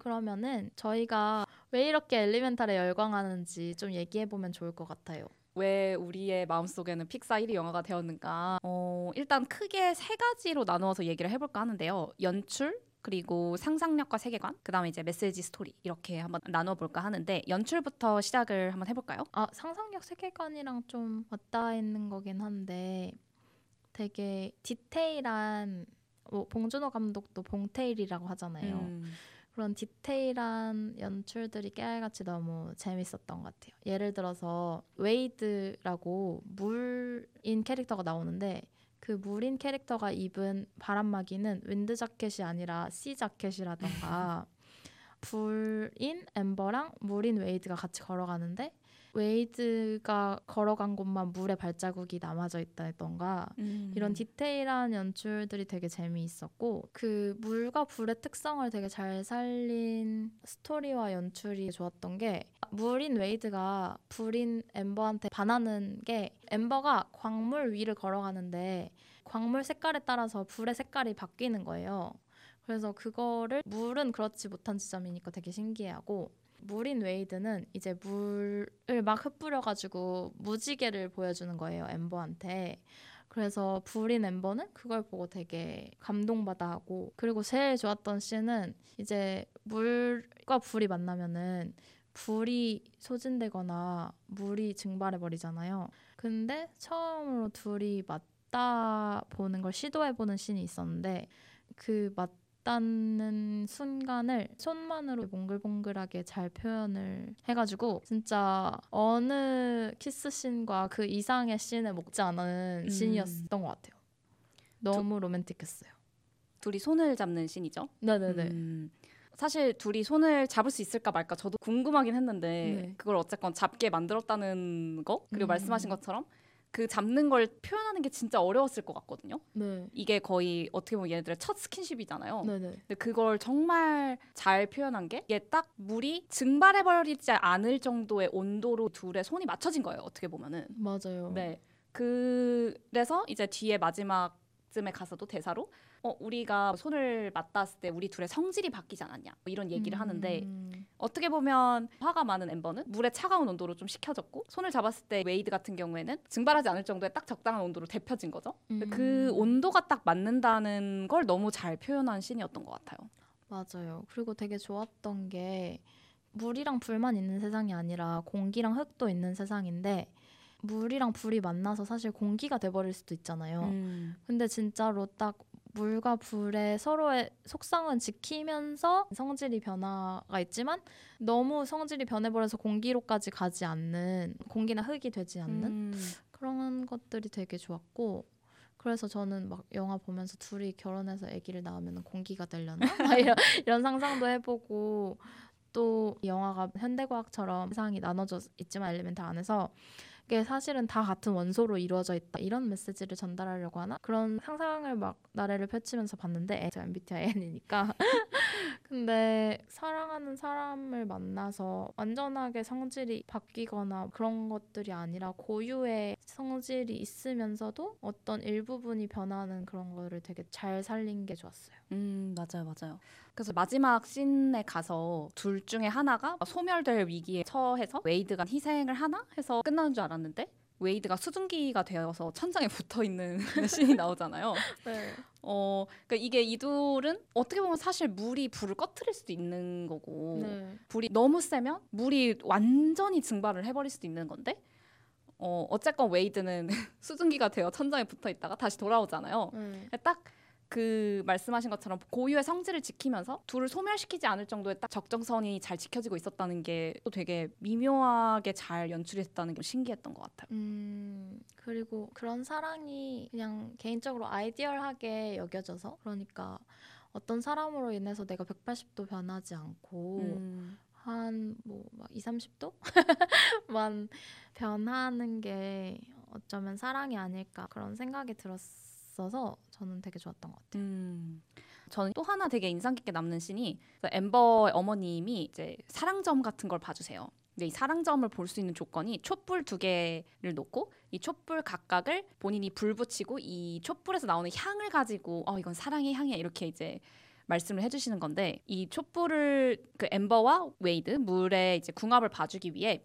그러면은 저희가 왜 이렇게 엘리멘탈에 열광하는지 좀 얘기해 보면 좋을 것 같아요. 왜 우리의 마음속에는 픽사 1위 영화가 되었는가? 어, 일단 크게 세 가지로 나누어서 얘기를 해볼까 하는데요. 연출, 그리고 상상력과 세계관, 그다음에 이제 메시지 스토리 이렇게 한번 나눠볼까 하는데 연출부터 시작을 한번 해볼까요? 아 상상력 세계관이랑 좀 맞닿아 있는 거긴 한데 되게 디테일한 뭐 봉준호 감독도 봉테일이라고 하잖아요. 음, 그런 디테일한 연출들이 깨알같이 너무 재밌었던 것 같아요. 예를 들어서 웨이드라고 물인 캐릭터가 나오는데 그 물인 캐릭터가 입은 바람막이는 wind jacket이 아니라 sea jacket이라던가. *laughs* 불인 엠버랑 물인 웨이드가 같이 걸어가는데 웨이드가 걸어간 곳만 물에 발자국이 남아져 있다던가 음. 이런 디테일한 연출들이 되게 재미있었고 그 물과 불의 특성을 되게 잘 살린 스토리와 연출이 좋았던 게 물인 웨이드가 불인 엠버한테 반하는 게 엠버가 광물 위를 걸어가는데 광물 색깔에 따라서 불의 색깔이 바뀌는 거예요. 그래서 그거를 물은 그렇지 못한 지점이니까 되게 신기해하고 물인 웨이드는 이제 물을 막 흩뿌려가지고 무지개를 보여주는 거예요 엠버한테. 그래서 불인 엠버는 그걸 보고 되게 감동받아 하고 그리고 제일 좋았던 씬은 이제 물과 불이 만나면은 불이 소진되거나 물이 증발해 버리잖아요. 근데 처음으로 둘이 맞닿아 보는 걸 시도해 보는 씬이 있었는데 그 맞닿는 순간을 손만으로 몽글몽글하게 잘 표현을 해가지고 진짜 어느 키스 씬과 그 이상의 씬을 못지 않은 음. 씬이었던 것 같아요. 너무 로맨틱했어요. 둘이 손을 잡는 씬이죠. 네네네. 음, 사실 둘이 손을 잡을 수 있을까 말까 저도 궁금하긴 했는데 네. 그걸 어쨌건 잡게 만들었다는 거 그리고 음. 말씀하신 것처럼 그 잡는 걸 표현하는 게 진짜 어려웠을 것 같거든요. 네. 이게 거의 어떻게 보면 얘네들의 첫 스킨십이잖아요. 네네. 근데 그걸 정말 잘 표현한 게 이게 딱 물이 증발해버리지 않을 정도의 온도로 둘의 손이 맞춰진 거예요. 어떻게 보면은. 맞아요. 네. 그래서 이제 뒤에 마지막쯤에 가서도 대사로 어 우리가 손을 맞닿았을 때 우리 둘의 성질이 바뀌지 않았냐 뭐 이런 얘기를 하는데 음. 어떻게 보면 화가 많은 엠버는 물의 차가운 온도로 좀 식혀졌고 손을 잡았을 때 웨이드 같은 경우에는 증발하지 않을 정도의 딱 적당한 온도로 데펴진 거죠. 그 음. 온도가 딱 맞는다는 걸 너무 잘 표현한 씬이었던 것 같아요. 맞아요. 그리고 되게 좋았던 게 물이랑 불만 있는 세상이 아니라 공기랑 흙도 있는 세상인데 물이랑 불이 만나서 사실 공기가 돼버릴 수도 있잖아요. 음. 근데 진짜로 딱 물과 불의 서로의 속성은 지키면서 성질이 변화가 있지만 너무 성질이 변해버려서 공기로까지 가지 않는 공기나 흙이 되지 않는 음. 그런 것들이 되게 좋았고 그래서 저는 막 영화 보면서 둘이 결혼해서 아기를 낳으면 공기가 되려나 *laughs* 막 이런, 이런 상상도 해보고 또이 영화가 현대과학처럼 세상이 나눠져 있지만 엘리멘트 안에서 이게 사실은 다 같은 원소로 이루어져 있다. 이런 메시지를 전달하려고 하나? 그런 상상을 막 나래를 펼치면서 봤는데 제가 MBTIN이니까 근데 사랑하는 사람을 만나서 완전하게 성질이 바뀌거나 그런 것들이 아니라 고유의 성질이 있으면서도 어떤 일부분이 변하는 그런 거를 되게 잘 살린 게 좋았어요. 음 맞아요 맞아요. 그래서 마지막 씬에 가서 둘 중에 하나가 소멸될 위기에 처해서 웨이드가 희생을 하나 해서 끝나는 줄 알았는데 웨이드가 수증기가 되어서 천장에 *laughs* 붙어 있는 *laughs* 씬이 나오잖아요. *laughs* 네. 어, 그러니까 이게 이 둘은 어떻게 보면 사실 물이 불을 꺼트릴 수도 있는 거고 네. 불이 너무 세면 물이 완전히 증발을 해버릴 수도 있는 건데 어, 어쨌건 웨이드는 수증기가 되어 천장에 붙어 있다가 다시 돌아오잖아요. 네. 딱 그 말씀하신 것처럼 고유의 성질을 지키면서 둘을 소멸시키지 않을 정도의 딱 적정선이 잘 지켜지고 있었다는 게 또 되게 미묘하게 잘 연출이 됐다는 게 신기했던 것 같아요. 음, 그리고 그런 사랑이 그냥 개인적으로 아이디얼하게 여겨져서 그러니까 어떤 사람으로 인해서 내가 180도 변하지 않고 음. 한뭐 2, 30도? 만 변하는 게 어쩌면 사랑이 아닐까 그런 생각이 들었어서 저는 되게 좋았던 것 같아요. 음. 저는 또 하나 되게 인상 깊게 남는 씬이 엠버의 어머님이 이제 사랑점 같은 걸 봐주세요. 근데 이 사랑점을 볼 수 있는 조건이 촛불 두 개를 놓고 이 촛불 각각을 본인이 불 붙이고 이 촛불에서 나오는 향을 가지고 어 이건 사랑의 향이야 이렇게 이제 말씀을 해주시는 건데 이 촛불을 그 엠버와 웨이드 물에 이제 궁합을 봐주기 위해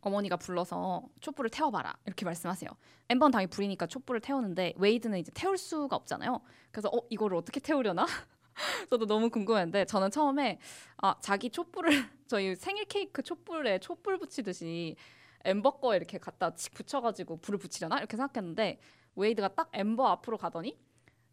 어머니가 불러서 촛불을 태워봐라 이렇게 말씀하세요. 엠버는 당연히 불이니까 촛불을 태우는데 웨이드는 이제 태울 수가 없잖아요. 그래서 어 이거를 어떻게 태우려나? *laughs* 저도 너무 궁금했는데 저는 처음에 아 자기 촛불을 *laughs* 저희 생일 케이크 촛불에 촛불 붙이듯이 엠버 거 이렇게 갖다 칙 붙여가지고 불을 붙이려나 이렇게 생각했는데 웨이드가 딱 엠버 앞으로 가더니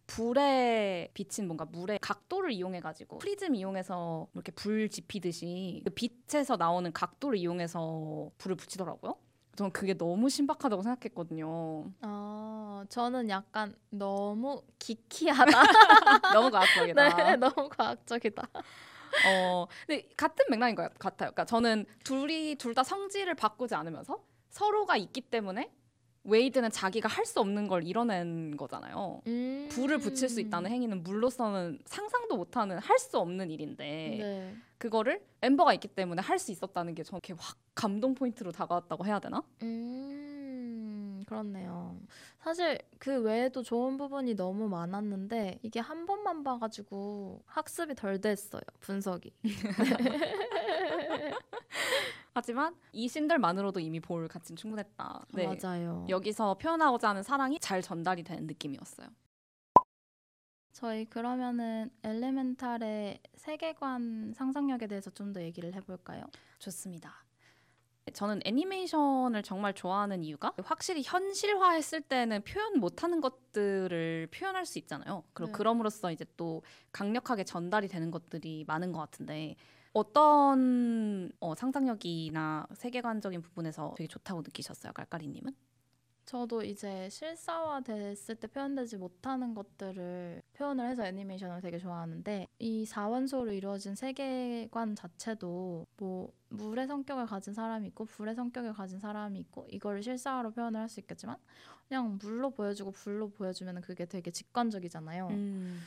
불에 비친 뭔가 물의 각도를 이용해가지고 프리즘 이용해서 이렇게 불 지피듯이 그 빛에서 나오는 각도를 이용해서 불을 붙이더라고요. 저는 그게 너무 신박하다고 생각했거든요. 아, 저는 약간 너무 geeky하다. *laughs* 너무 과학적이다. 네, 너무 과학적이다. 어, 근데 같은 맥락인 것 같아요. 그러니까 저는 둘이 둘 다 성질을 바꾸지 않으면서 서로가 있기 때문에 웨이드는 자기가 할 수 없는 걸 이뤄낸 거잖아요. 음. 불을 붙일 수 있다는 행위는 물로서는 상상도 못하는 할 수 없는 일인데 네. 그거를 엠버가 있기 때문에 할 수 있었다는 게 저렇게 확 감동 포인트로 다가왔다고 해야 되나? 음, 그렇네요. 사실 그 외에도 좋은 부분이 너무 많았는데 이게 한 번만 봐가지고 학습이 덜 됐어요. 분석이. *laughs* *laughs* 하지만 이 신들만으로도 이미 볼 가치는 충분했다. 네. 맞아요. 여기서 표현하고자 하는 사랑이 잘 전달이 되는 느낌이었어요. 저희 그러면은 엘레멘탈의 세계관 상상력에 대해서 좀 더 얘기를 해볼까요? 좋습니다. 저는 애니메이션을 정말 좋아하는 이유가 확실히 현실화했을 때는 표현 못하는 것들을 표현할 수 있잖아요. 그리고 네. 그럼으로써 이제 또 강력하게 전달이 되는 것들이 많은 것 같은데 어떤 어, 상상력이나 세계관적인 부분에서 되게 좋다고 느끼셨어요, 깔깔이님은? 저도 이제 실사화 됐을 때 표현되지 못하는 것들을 표현을 해서 애니메이션을 되게 좋아하는데 이 4원소로 이루어진 세계관 자체도 뭐 물의 성격을 가진 사람이 있고 불의 성격을 가진 사람이 있고 이거를 실사화로 표현을 할 수 있겠지만 그냥 물로 보여주고 불로 보여주면 그게 되게 직관적이잖아요. 음.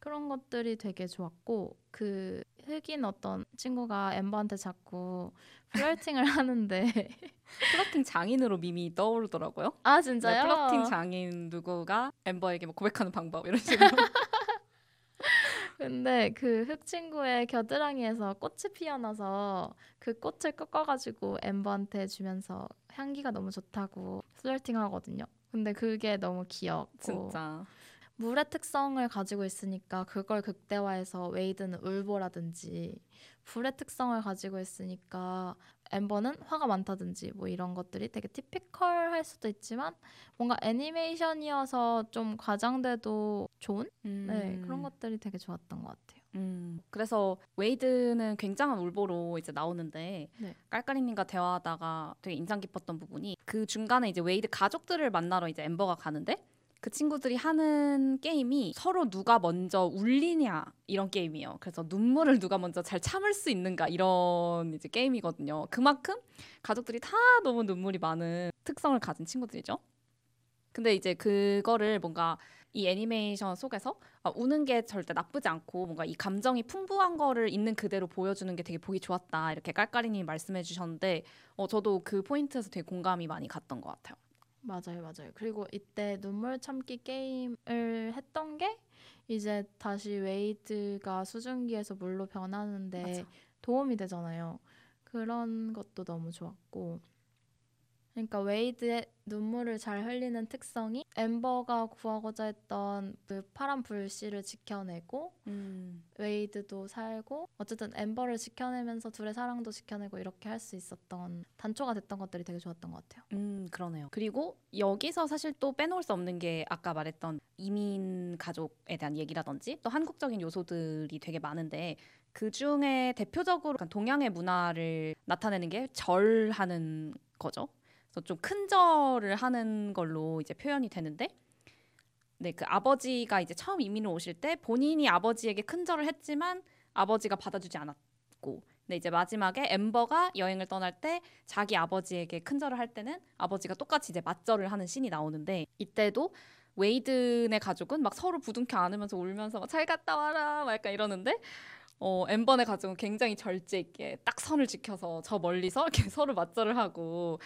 그런 것들이 되게 좋았고 그 흙인 어떤 친구가 엠버한테 자꾸 flirting을 *laughs* 하는데 flirting 장인으로 밈이 떠오르더라고요. 아 네, 진짜요? 플러팅 장인 누구가 엠버에게 뭐 고백하는 방법 이런 식으로. *laughs* 근데 그 흙 친구의 겨드랑이에서 꽃이 피어나서 그 꽃을 꺾어가지고 엠버한테 주면서 향기가 너무 좋다고 flirting 하거든요. 근데 그게 너무 귀엽고 진짜. 물의 특성을 가지고 있으니까 그걸 극대화해서 웨이드는 울보라든지 불의 특성을 가지고 있으니까 엠버는 화가 많다든지 뭐 이런 것들이 되게 typical할 수도 있지만 뭔가 애니메이션이어서 좀 과장돼도 좋은 네, 음. 그런 것들이 되게 좋았던 것 같아요. 음, 그래서 웨이드는 굉장한 울보로 이제 나오는데 네. 깔깔이님과 대화하다가 되게 인상 깊었던 부분이 그 중간에 이제 웨이드 가족들을 만나러 이제 엠버가 가는데 그 친구들이 하는 게임이 서로 누가 먼저 울리냐 이런 게임이에요. 그래서 눈물을 누가 먼저 잘 참을 수 있는가 이런 이제 게임이거든요. 그만큼 가족들이 다 너무 눈물이 많은 특성을 가진 친구들이죠. 근데 이제 그거를 뭔가 이 애니메이션 속에서 아, 우는 게 절대 나쁘지 않고 뭔가 이 감정이 풍부한 거를 있는 그대로 보여주는 게 되게 보기 좋았다 이렇게 깔깔이님이 말씀해 주셨는데 어, 저도 그 포인트에서 되게 공감이 많이 갔던 것 같아요. 맞아요, 맞아요. 그리고 이때 눈물 참기 게임을 했던 게 이제 다시 웨이드가 수증기에서 물로 변하는데 맞아. 도움이 되잖아요. 그런 것도 너무 좋았고 그러니까 웨이드의 눈물을 잘 흘리는 특성이 엠버가 구하고자 했던 그 파란 불씨를 지켜내고 음. 웨이드도 살고 어쨌든 엠버를 지켜내면서 둘의 사랑도 지켜내고 이렇게 할 수 있었던 단초가 됐던 것들이 되게 좋았던 것 같아요. 음, 그러네요. 그리고 여기서 사실 또 빼놓을 수 없는 게 아까 말했던 이민 가족에 대한 얘기라든지 또 한국적인 요소들이 되게 많은데 그 중에 대표적으로 동양의 문화를 나타내는 게 절하는 거죠. 그래서 좀 큰 절을 하는 걸로 이제 표현이 되는데 네, 그 아버지가 이제 처음 이민을 오실 때 본인이 아버지에게 큰 절을 했지만 아버지가 받아주지 않았고 근데 이제 마지막에 엠버가 여행을 떠날 때 자기 아버지에게 큰 절을 할 때는 아버지가 똑같이 이제 맞절을 하는 씬이 나오는데 이때도 웨이든의 가족은 막 서로 부둥켜 안으면서 울면서 막 잘 갔다 와라. 막 약간 이러는데 어, 엠번의 가족은 굉장히 절제 있게 딱 선을 지켜서 저 멀리서 이렇게 *laughs* 서로 맞절을 하고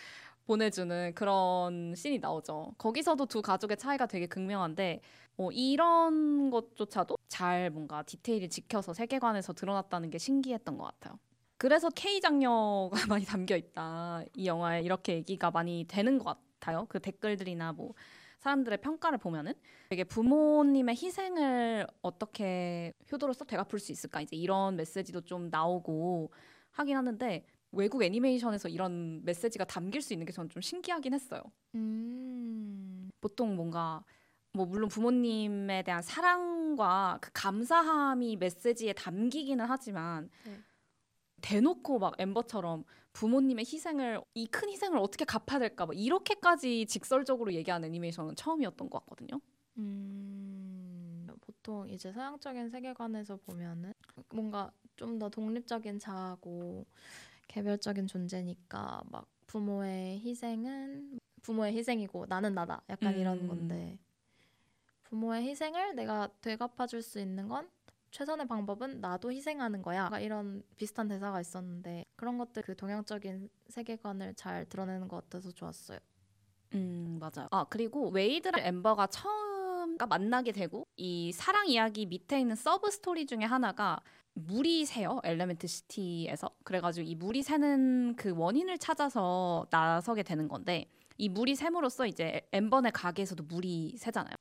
보내주는 그런 씬이 나오죠. 거기서도 두 가족의 차이가 되게 극명한데 어, 이런 것조차도 잘 뭔가 디테일을 지켜서 세계관에서 드러났다는 게 신기했던 것 같아요. 그래서 K 장녀가 *laughs* 많이 담겨 있다. 이 영화에 이렇게 얘기가 많이 되는 것 같아요. 그 댓글들이나 뭐 사람들의 평가를 보면은 되게 부모님의 희생을 어떻게 효도로서 되갚을 수 있을까 이제 이런 메시지도 좀 나오고 하긴 하는데 외국 애니메이션에서 이런 메시지가 담길 수 있는 게 저는 좀 신기하긴 했어요. 음. 보통 뭔가 뭐 물론 부모님에 대한 사랑과 그 감사함이 메시지에 담기기는 하지만 네. 대놓고 막 엠버처럼 부모님의 희생을 이 큰 희생을 어떻게 갚아야 될까 막 이렇게까지 직설적으로 얘기하는 애니메이션은 처음이었던 것 같거든요. 음, 보통 이제 서양적인 세계관에서 보면은 뭔가 좀 더 독립적인 자아고 개별적인 존재니까 막 부모의 희생은 부모의 희생이고 나는 나다 약간 이런 음. 건데 부모의 희생을 내가 되갚아 줄 수 있는 건 최선의 방법은 나도 희생하는 거야. 이런 비슷한 대사가 있었는데 그런 것들 그 동양적인 세계관을 잘 드러내는 것 같아서 좋았어요. 음 맞아요. 아 그리고 웨이드랑 엠버가 처음 만나게 되고 이 사랑 이야기 밑에 있는 sub story 중에 하나가 물이 새요 엘레멘트 시티에서 그래가지고 이 물이 새는 그 원인을 찾아서 나서게 되는 건데 이 물이 샘으로써 이제 엠버의 가게에서도 물이 새잖아요.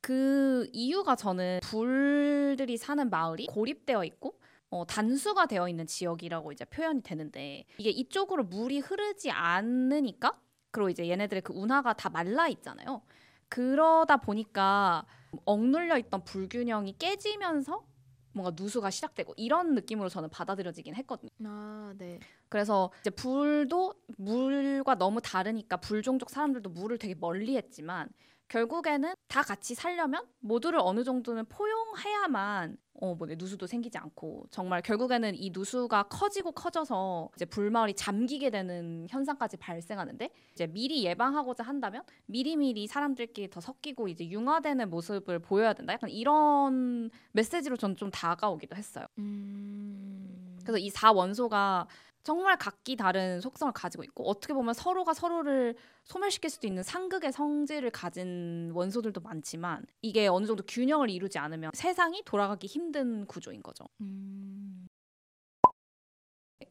그 이유가 저는 불들이 사는 마을이 고립되어 있고 어, 단수가 되어 있는 지역이라고 이제 표현이 되는데 이게 이쪽으로 물이 흐르지 않으니까 그리고 이제 얘네들의 그 운하가 다 말라 있잖아요. 그러다 보니까 억눌려 있던 불균형이 깨지면서 뭔가 누수가 시작되고 이런 느낌으로 저는 받아들여지긴 했거든요. 아, 네. 그래서 이제 불도 물과 너무 다르니까 불 종족 사람들도 물을 되게 멀리했지만 결국에는 다 같이 살려면 모두를 어느 정도는 포용해야만 어 뭐 누수도 생기지 않고 정말 결국에는 이 누수가 커지고 커져서 이제 불마을이 잠기게 되는 현상까지 발생하는데 이제 미리 예방하고자 한다면 미리미리 사람들끼리 더 섞이고 이제 융화되는 모습을 보여야 된다. 약간 이런 메시지로 저는 좀 다가오기도 했어요. 음. 그래서 이 4원소가 정말 각기 다른 속성을 가지고 있고 어떻게 보면 서로가 서로를 소멸시킬 수도 있는 상극의 성질을 가진 원소들도 많지만 이게 어느 정도 균형을 이루지 않으면 세상이 돌아가기 힘든 구조인 거죠. 음.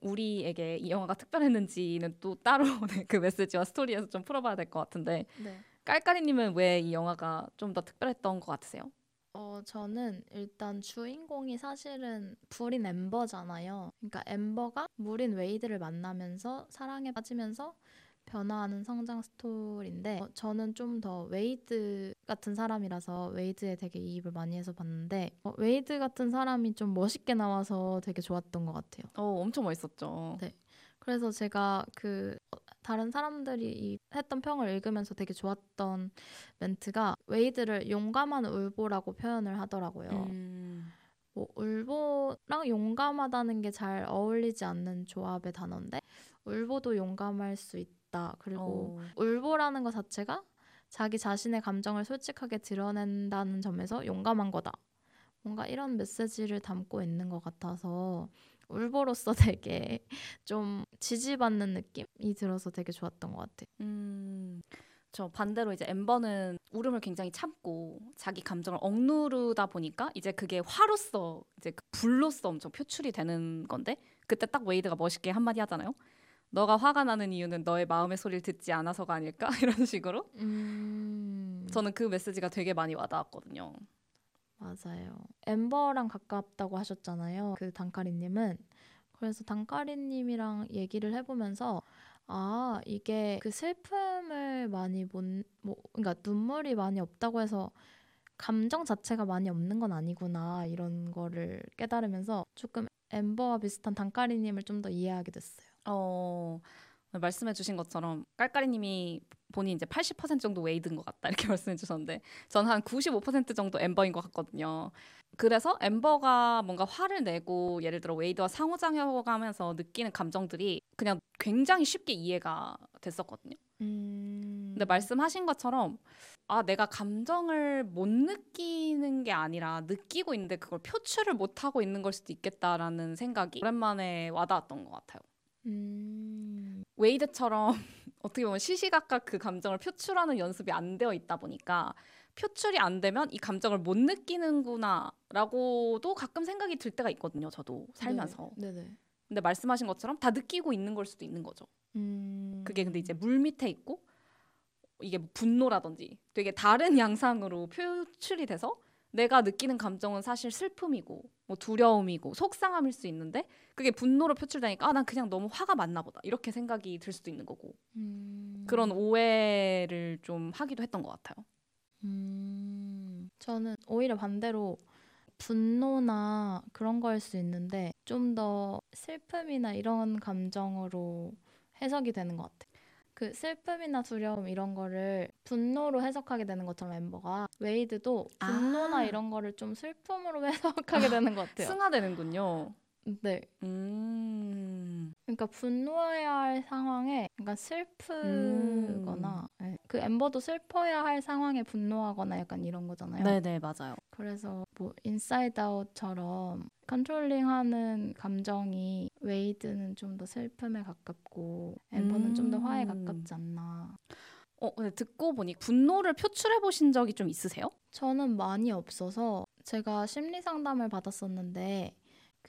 우리에게 이 영화가 특별했는지는 또 따로 *laughs* 네, 그 메시지와 스토리에서 좀 풀어봐야 될 것 같은데 네. 깔깔이님은 왜 이 영화가 좀 더 특별했던 것 같으세요? 어, 저는 일단 주인공이 사실은 불인 엠버잖아요. 그러니까 엠버가 물인 웨이드를 만나면서 사랑에 빠지면서 변화하는 성장 스토리인데 어, 저는 좀 더 웨이드 같은 사람이라서 웨이드에 되게 이입을 많이 해서 봤는데 어, 웨이드 같은 사람이 좀 멋있게 나와서 되게 좋았던 것 같아요. 어, 엄청 멋있었죠. 네. 그래서 제가 그 어, 다른 사람들이 이 했던 평을 읽으면서 되게 좋았던 멘트가 웨이드를 용감한 울보라고 표현을 하더라고요. 음, 뭐 울보랑 용감하다는 게 잘 어울리지 않는 조합의 단어인데 울보도 용감할 수 있다. 그리고 어, 울보라는 것 자체가 자기 자신의 감정을 솔직하게 드러낸다는 점에서 용감한 거다. 뭔가 이런 메시지를 담고 있는 것 같아서 울보로서 *laughs* 되게 좀 지지받는 느낌이 들어서 되게 좋았던 것 같아요. 음, 저 반대로 이제 엠버는 울음을 굉장히 참고 자기 감정을 억누르다 보니까 이제 그게 화로서 이제 그 불로서 엄청 표출이 되는 건데 그때 딱 웨이드가 멋있게 한마디 하잖아요. 너가 화가 나는 이유는 너의 마음의 소리를 듣지 않아서가 아닐까 *laughs* 이런 식으로 음, 저는 그 메시지가 되게 많이 와닿았거든요. 맞아요. 엠버랑 가깝다고 하셨잖아요. 그 단카리님은 그래서 단카리님이랑 얘기를 해보면서 아 이게 그 슬픔을 많이 못, 뭐 그러니까 눈물이 많이 없다고 해서 감정 자체가 많이 없는 건 아니구나 이런 거를 깨달으면서 조금 엠버와 비슷한 단카리님을 좀 더 이해하게 됐어요. 어, 말씀해 주신 것처럼 깔깔이 님이 본인 이제 80% 정도 웨이드인 것 같다 이렇게 *laughs* 말씀해 주셨는데 저는 한 95% 정도 엠버인 것 같거든요. 그래서 엠버가 뭔가 화를 내고 예를 들어 웨이드와 상호작용하면서 느끼는 감정들이 그냥 굉장히 쉽게 이해가 됐었거든요. 음... 근데 말씀하신 것처럼 아 내가 감정을 못 느끼는 게 아니라 느끼고 있는데 그걸 표출을 못 하고 있는 걸 수도 있겠다라는 생각이 오랜만에 와닿았던 것 같아요. 음... 웨이드처럼 *laughs* 어떻게 보면 시시각각 그 감정을 표출하는 연습이 안 되어 있다 보니까 표출이 안 되면 이 감정을 못 느끼는구나라고도 가끔 생각이 들 때가 있거든요. 저도 살면서. 네, 네. 근데 말씀하신 것처럼 다 느끼고 있는 걸 수도 있는 거죠. 음... 그게 근데 이제 물 밑에 있고 이게 뭐 분노라든지 되게 다른 *laughs* 양상으로 표출이 돼서 내가 느끼는 감정은 사실 슬픔이고 뭐 두려움이고 속상함일 수 있는데 그게 분노로 표출되니까 아 난 그냥 너무 화가 많나 보다 이렇게 생각이 들 수도 있는 거고 음... 그런 오해를 좀 하기도 했던 것 같아요. 음, 저는 오히려 반대로 분노나 그런 거일 수 있는데 좀 더 슬픔이나 이런 감정으로 해석이 되는 것 같아요. 그 슬픔이나 두려움 이런 거를 분노로 해석하게 되는 것처럼 엠버가 웨이드도 분노나 아. 이런 거를 좀 슬픔으로 *laughs* 해석하게 되는 것 같아요. 승화되는군요. 네. 음. 그러니까 분노해야 할 상황에 그러니까 슬프거나 네. 그 엠버도 슬퍼야 할 상황에 분노하거나 약간 이런 거잖아요. 네네 맞아요. 그래서 뭐 인사이드 아웃처럼 controlling하는 감정이 웨이드는 좀 더 슬픔에 가깝고 엠버는 좀더 화에 음. 가깝지 않나. 어 근데 듣고 보니 분노를 표출해 보신 적이 좀 있으세요? 저는 많이 없어서 제가 심리 상담을 받았었는데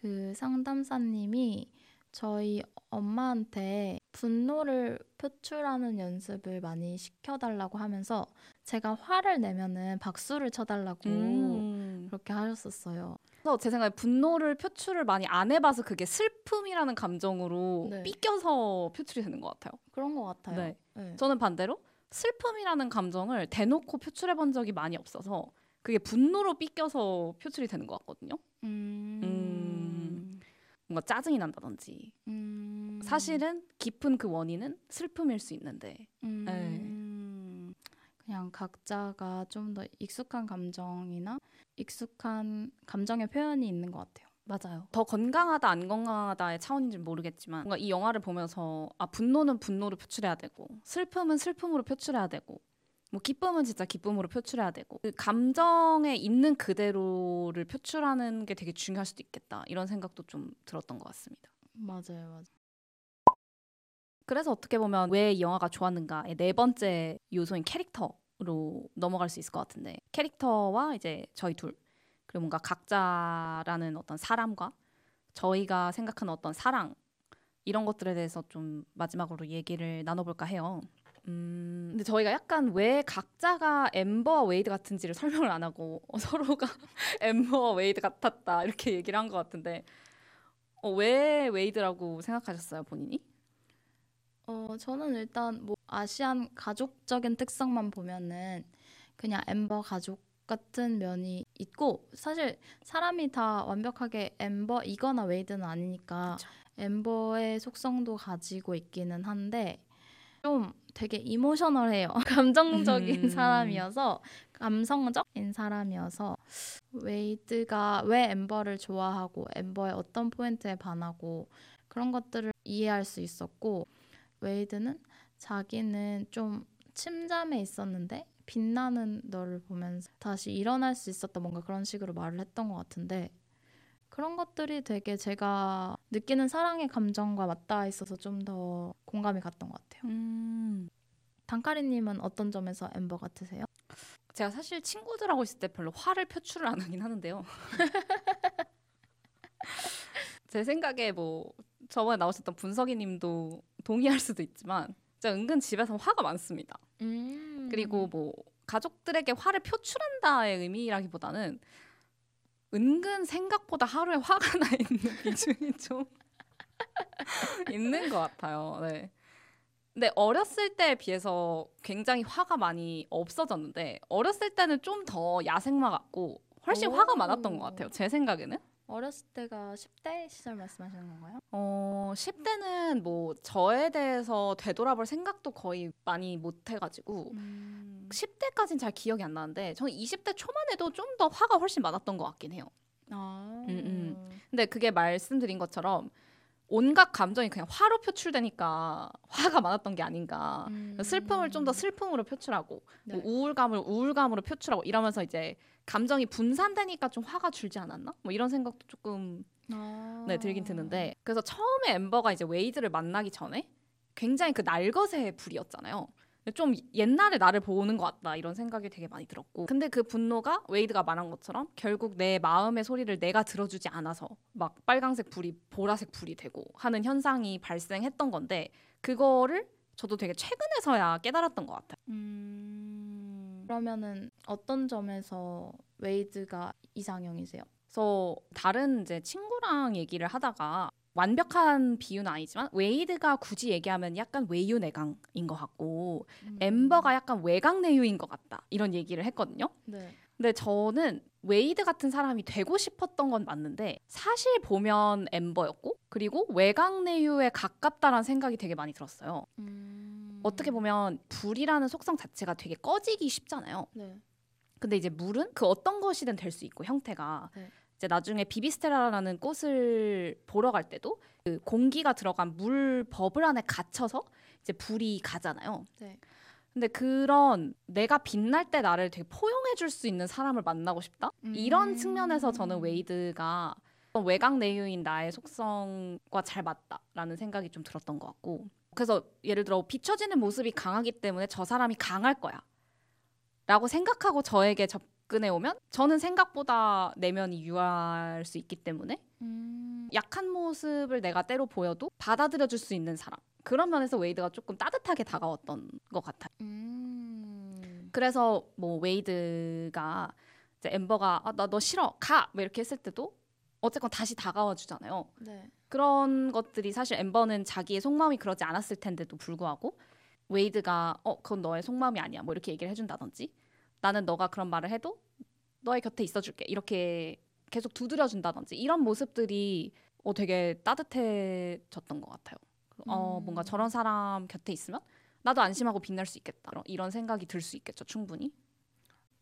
그 상담사님이 저희 엄마한테 분노를 표출하는 연습을 많이 시켜달라고 하면서 제가 화를 내면은 박수를 쳐달라고 음. 그렇게 하셨었어요. 그래서 제 생각에 분노를 표출을 많이 안 해봐서 그게 슬픔이라는 감정으로 네. 삐껴서 표출이 되는 것 같아요. 그런 것 같아요. 네. 네. 저는 반대로 슬픔이라는 감정을 대놓고 표출해 본 적이 많이 없어서 그게 분노로 삐껴서 표출이 되는 것 같거든요. 음. 음. 뭔가 짜증이 난다든지 음. 사실은 깊은 그 원인은 슬픔일 수 있는데 음. 그냥 각자가 좀 더 익숙한 감정이나 익숙한 감정의 표현이 있는 것 같아요. 맞아요. 더 건강하다 안 건강하다의 차원인지는 모르겠지만 뭔가 이 영화를 보면서 아 분노는 분노로 표출해야 되고 슬픔은 슬픔으로 표출해야 되고 뭐 기쁨은 진짜 기쁨으로 표출해야 되고 그 감정에 있는 그대로를 표출하는 게 되게 중요할 수도 있겠다 이런 생각도 좀 들었던 것 같습니다. 맞아요, 맞아요. 그래서 어떻게 보면 왜 이 영화가 좋았는가의 네 번째 요소인 캐릭터로 넘어갈 수 있을 것 같은데 캐릭터와 이제 저희 둘 그리고 뭔가 각자라는 어떤 사람과 저희가 생각하는 어떤 사랑 이런 것들에 대해서 좀 마지막으로 얘기를 나눠볼까 해요. 음, 근데 저희가 약간 왜 각자가 엠버와 웨이드 같은지를 설명을 안 하고 어, 서로가 *laughs* 엠버와 웨이드 같았다 이렇게 얘기를 한 것 같은데 어, 왜 웨이드라고 생각하셨어요 본인이? 어, 저는 일단 뭐 Asian 가족적인 특성만 보면은 그냥 엠버 가족 같은 면이 있고 사실 사람이 다 완벽하게 엠버이거나 웨이드는 아니니까 그쵸. 엠버의 속성도 가지고 있기는 한데 좀 되게 emotional해요. *laughs* 감정적인 음. 사람이어서 감성적인 사람이어서 웨이드가 왜 엠버를 좋아하고 엠버의 어떤 포인트에 반하고 그런 것들을 이해할 수 있었고 웨이드는 자기는 좀 침잠해 있었는데 빛나는 너를 보면서 다시 일어날 수 있었다 뭔가 그런 식으로 말을 했던 것 같은데 그런 것들이 되게 제가 느끼는 사랑의 감정과 맞닿아 있어서 좀 더 공감이 갔던 것 같아요. 음. 단카리님은 어떤 점에서 엠버 같으세요? 제가 사실 친구들하고 있을 때 별로 화를 표출을 안 하긴 하는데요. *laughs* 제 생각에 뭐 저번에 나오셨던 분석이님도 동의할 수도 있지만 진짜 은근 집에서 화가 많습니다. 음. 그리고 뭐 가족들에게 화를 표출한다의 의미라기보다는 은근 생각보다 하루에 화가 나 있는 *laughs* 비중이 좀 *laughs* 있는 것 같아요. 네. 근데 어렸을 때에 비해서 굉장히 화가 많이 없어졌는데 어렸을 때는 좀 더 야생마 같고 훨씬 화가 오. 많았던 것 같아요. 제 생각에는. 어렸을 때가 10대 시절 말씀하시는 건가요? 어, 10대는 뭐 저에 대해서 되돌아볼 생각도 거의 많이 못 해가지고 음. 10대까지는 잘 기억이 안 나는데 저는 20대 초만 해도 좀 더 화가 훨씬 많았던 것 같긴 해요. 아. 음, 음. 근데 그게 말씀드린 것처럼 온갖 감정이 그냥 화로 표출되니까 화가 많았던 게 아닌가. 음. 슬픔을 좀 더 슬픔으로 표출하고 네. 뭐 우울감을 우울감으로 표출하고 이러면서 이제 감정이 분산되니까 좀 화가 줄지 않았나? 뭐 이런 생각도 조금 아. 네 들긴 드는데 그래서 처음에 엠버가 이제 웨이드를 만나기 전에 굉장히 그 날것의 불이었잖아요. 좀 옛날에 나를 보는 것 같다 이런 생각이 되게 많이 들었고 근데 그 분노가 웨이드가 말한 것처럼 결국 내 마음의 소리를 내가 들어주지 않아서 막 빨강색 불이 보라색 불이 되고 하는 현상이 발생했던 건데 그거를 저도 되게 최근에서야 깨달았던 것 같아요. 음. 그러면은 어떤 점에서 웨이드가 이상형이세요? 그래서 다른 이제 친구랑 얘기를 하다가 완벽한 비유는 아니지만 웨이드가 굳이 얘기하면 약간 외유 내강인 것 같고 음. 엠버가 약간 외강 내유인 것 같다 이런 얘기를 했거든요. 네. 근데 저는 웨이드 같은 사람이 되고 싶었던 건 맞는데 사실 보면 엠버였고 그리고 외강 내유에 가깝다라는 생각이 되게 많이 들었어요. 음. 어떻게 보면 불이라는 속성 자체가 되게 꺼지기 쉽잖아요. 네. 근데 이제 물은 그 어떤 것이든 될 수 있고 형태가 네. 이제 나중에 비비스테라라는 꽃을 보러 갈 때도 그 공기가 들어간 물 버블 안에 갇혀서 이제 불이 가잖아요. 네. 근데 그런 내가 빛날 때 나를 되게 포용해 줄 수 있는 사람을 만나고 싶다. 이런 음. 측면에서 저는 웨이드가 외곽 내유인 나의 속성과 잘 맞다라는 생각이 좀 들었던 것 같고 그래서 예를 들어 비춰지는 모습이 강하기 때문에 저 사람이 강할 거야 라고 생각하고 저에게 접근해 오면 저는 생각보다 내면이 유할 수 있기 때문에 음. 약한 모습을 내가 때로 보여도 받아들여 줄 수 있는 사람 그런 면에서 웨이드가 조금 따뜻하게 다가왔던 것 같아요. 음. 그래서 뭐 웨이드가 이제 엠버가 아, 나 너 싫어 가! 뭐 이렇게 했을 때도 어쨌건 다시 다가와 주잖아요. 네. 그런 것들이 사실 엠버는 자기의 속마음이 그러지 않았을 텐데도 불구하고 웨이드가 어 그건 너의 속마음이 아니야 뭐 이렇게 얘기를 해준다든지 나는 너가 그런 말을 해도 너의 곁에 있어줄게 이렇게 계속 두드려 준다든지 이런 모습들이 어 되게 따뜻해졌던 것 같아요. 어 음. 뭔가 저런 사람 곁에 있으면 나도 안심하고 빛날 수 있겠다 이런- 이런 생각이 들 수 있겠죠 충분히.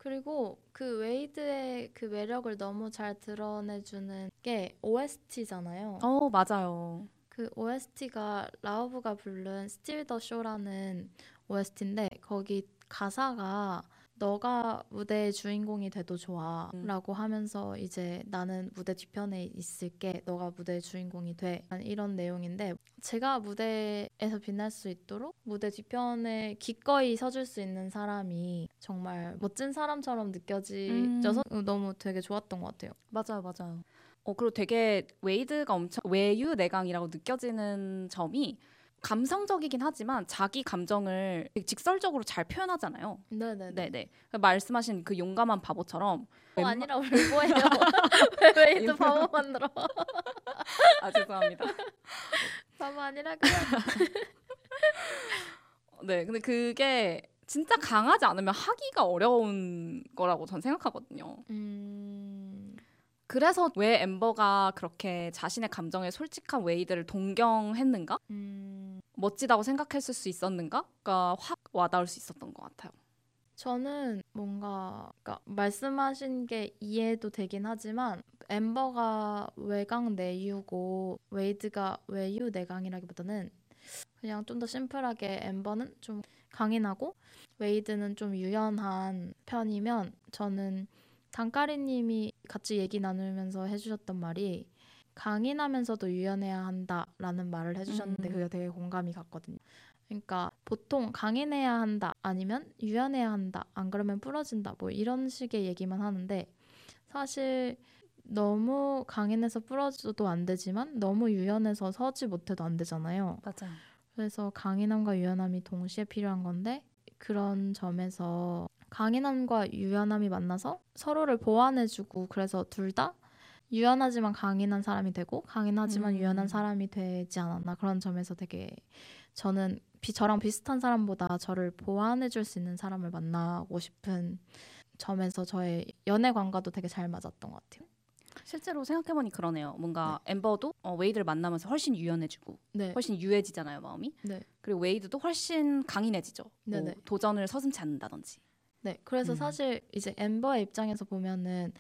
그리고 그 웨이드의 그 매력을 너무 잘 드러내주는 게 OST잖아요. 어 맞아요. 그 OST가 라우브가 부른 Steal the Show라는 OST인데 거기 가사가 너가 무대의 주인공이 돼도 좋아 음. 라고 하면서 이제 나는 무대 뒤편에 있을게 너가 무대의 주인공이 돼 이런 내용인데 제가 무대에서 빛날 수 있도록 무대 뒤편에 기꺼이 서줄 수 있는 사람이 정말 멋진 사람처럼 느껴지져서 너무 되게 좋았던 것 같아요. 맞아요, 맞아요. 어 그리고 되게 웨이드가 엄청 외유 내강이라고 느껴지는 점이 감성적이긴 하지만 자기 감정을 직설적으로 잘 표현하잖아요. 네네 네. 네네. 말씀하신 그 용감한 바보처럼 어, 아니라 왜 뭐예요? *laughs* 왜 웨이드 일부러. 바보 만들어? 아 죄송합니다. *laughs* 바보 아니라 그냥 *laughs* 네, 근데 그게 진짜 강하지 않으면 하기가 어려운 거라고 전 생각하거든요. 음... 그래서 왜 엠버가 그렇게 자신의 감정에 솔직한 웨이드를 동경했는가? 음... 멋지다고 생각했을 수 있었는가가 확 와닿을 수 있었던 것 같아요. 저는 뭔가 그러니까 말씀하신 게 이해도 되긴 하지만 엠버가 외강 내유고 웨이드가 외유 내강이라기보다는 그냥 좀 더 심플하게 엠버는 좀 강인하고 웨이드는 좀 유연한 편이면 저는 단까리님이 같이 얘기 나누면서 해주셨던 말이 강인하면서도 유연해야 한다라는 말을 해주셨는데 음. 그게 되게 공감이 갔거든요. 그러니까 보통 강인해야 한다 아니면 유연해야 한다 안 그러면 부러진다 뭐 이런 식의 얘기만 하는데 사실 너무 강인해서 부러져도 안 되지만 너무 유연해서 서지 못해도 안 되잖아요. 맞아요. 그래서 강인함과 유연함이 동시에 필요한 건데 그런 점에서 강인함과 유연함이 만나서 서로를 보완해주고 그래서 둘 다 유연하지만 강인한 사람이 되고 강인하지만 음. 유연한 사람이 되지 않았나 그런 점에서 되게 저는 비, 저랑 비슷한 사람보다 저를 보완해 줄 수 있는 사람을 만나고 싶은 점에서 저의 연애관과도 되게 잘 맞았던 것 같아요. 실제로 생각해보니 그러네요. 뭔가 엠버도 어, 웨이드를 만나면서 훨씬 유연해지고 네, 훨씬 유해지잖아요 마음이. 네, 그리고 웨이드도 훨씬 강인해지죠. 뭐 네네. 도전을 서슴지 않는다든지. 네. 그래서 음. 사실 이제 엠버의 입장에서 보면은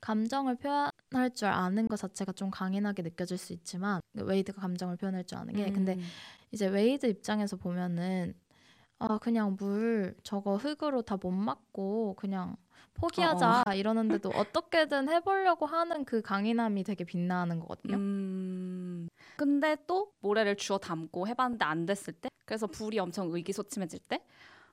감정을 표현할 줄 아는 것 자체가 좀 강인하게 느껴질 수 있지만 웨이드가 감정을 표현할 줄 아는 게 근데 음. 이제 웨이드 입장에서 보면은 아 그냥 물 저거 흙으로 다 못 막고 그냥 포기하자 이러는데도 *laughs* 어떻게든 해보려고 하는 그 강인함이 되게 빛나는 거거든요. 음. 근데 또 모래를 주워 담고 해봤는데 안 됐을 때, 그래서 불이 엄청 의기소침해질 때,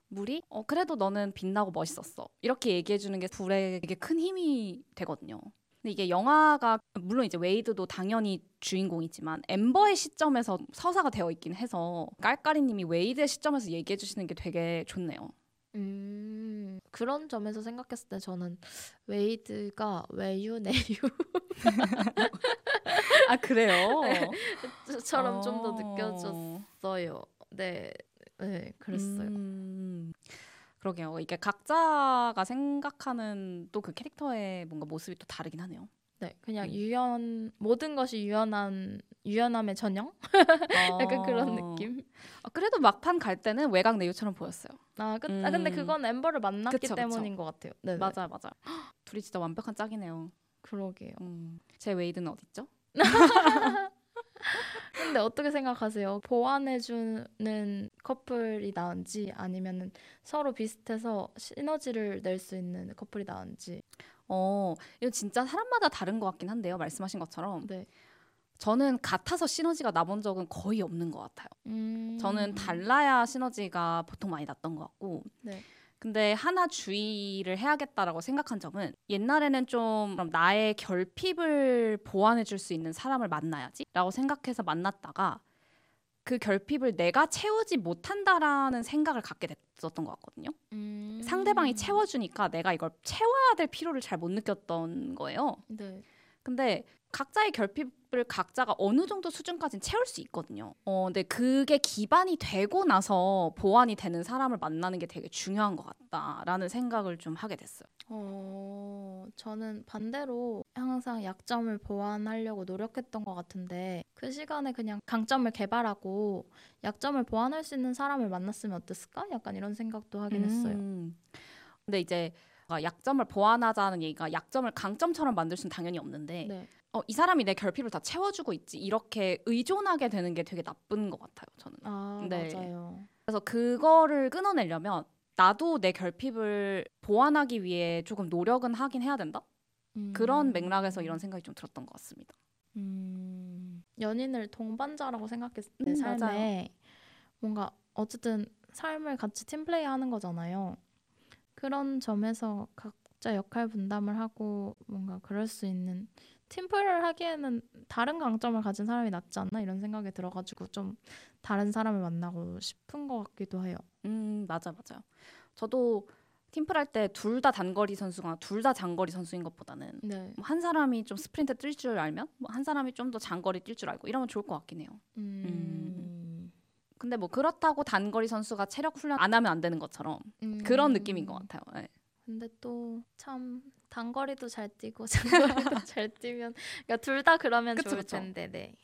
물이 어 그래도 너는 빛나고 멋있었어 이렇게 얘기해 주는 게 불에게 큰 힘이 되거든요. 근데 이게 영화가 물론 이제 웨이드도 당연히 주인공이지만 엠버의 시점에서 서사가 되어 있긴 해서 깔깔이님이 웨이드의 시점에서 얘기해 주시는 게 되게 좋네요. 음, 그런 점에서 생각했을 때 저는 웨이드가 외유 내유처럼 *laughs* 아 그래요? *laughs* 좀더 어. 느껴졌어요. 네, 네, 그랬어요. 음, 그러게요. 이게 각자가 생각하는 또 그 캐릭터의 뭔가 모습이 또 다르긴 하네요. 네, 그냥 음. 유연 모든 것이 유연한 유연함의 전형? *laughs* 약간 그런 느낌. 아, 그래도 막판 갈 때는 외곽 내유처럼 보였어요. 아, 그, 아 근데 음. 그건 엠버를 만났기 그쵸, 그쵸. 때문인 것 같아요. 네, 맞아요, 맞아요. 헉, *gasps* 둘이 진짜 완벽한 짝이네요. 그러게요. 음. 제 웨이드는 어딨죠? *laughs* 근데 어떻게 생각하세요? 보완해주는 커플이 나은지 아니면 서로 비슷해서 시너지를 낼 수 있는 커플이 나은지. 어, 이거 진짜 사람마다 다른 것 같긴 한데요. 말씀하신 것처럼. 네. 저는 같아서 시너지가 나본 적은 거의 없는 것 같아요. 음. 저는 달라야 시너지가 보통 많이 났던 것 같고. 네. 근데 하나 주의를 해야겠다라고 생각한 점은 옛날에는 좀 나의 결핍을 보완해 줄 수 있는 사람을 만나야지라고 생각해서 만났다가 그 결핍을 내가 채우지 못한다라는 생각을 갖게 됐었던 것 같거든요. 음. 상대방이 채워주니까 내가 이걸 채워야 될 필요를 잘 못 느꼈던 거예요. 네. 근데 각자의 결핍 을 각자가 어느 정도 수준까지는 채울 수 있거든요. 어, 근데 그게 기반이 되고 나서 보완이 되는 사람을 만나는 게 되게 중요한 것 같다라는 생각을 좀 하게 됐어요. 어, 저는 반대로 항상 약점을 보완하려고 노력했던 것 같은데 그 시간에 그냥 강점을 개발하고 약점을 보완할 수 있는 사람을 만났으면 어땠을까? 약간 이런 생각도 하긴 했어요. 음. 근데 이제 약점을 보완하자는 얘기가 약점을 강점처럼 만들 수는 당연히 없는데 네. 어, 이 사람이 내 결핍을 다 채워주고 있지 이렇게 의존하게 되는 게 되게 나쁜 것 같아요. 저는. 아, 네. 맞아요. 그래서 그거를 끊어내려면 나도 내 결핍을 보완하기 위해 조금 노력은 하긴 해야 된다. 음. 그런 맥락에서 이런 생각이 좀 들었던 것 같습니다. 음, 연인을 동반자라고 생각했을 때 음, 삶에 맞아요. 뭔가 어쨌든 삶을 같이 팀플레이 하는 거잖아요. 그런 점에서 각자 역할 분담을 하고 뭔가 그럴 수 있는 팀플을 하기에는 다른 강점을 가진 사람이 낫지 않나 이런 생각이 들어가지고 좀 다른 사람을 만나고 싶은 것 같기도 해요. 음 맞아 맞아요. 저도 팀플 할 때 둘 다 단거리 선수가 둘 다 장거리 선수인 것보다는 네. 뭐한 사람이 좀 스프린트 뛸 줄 알면 뭐한 사람이 좀 더 장거리 뛸 줄 알고 이러면 좋을 것 같긴 해요. 음. 근데 뭐 그렇다고 단거리 선수가 체력 훈련 안 하면 안 되는 것처럼 음. 그런 느낌인 것 같아요. 네. 근데 또 참 단거리도 잘 뛰고 *laughs* 장거리도 잘 뛰면 그러니까 둘 다 그러면 그쵸, 좋을 그쵸. 텐데 네.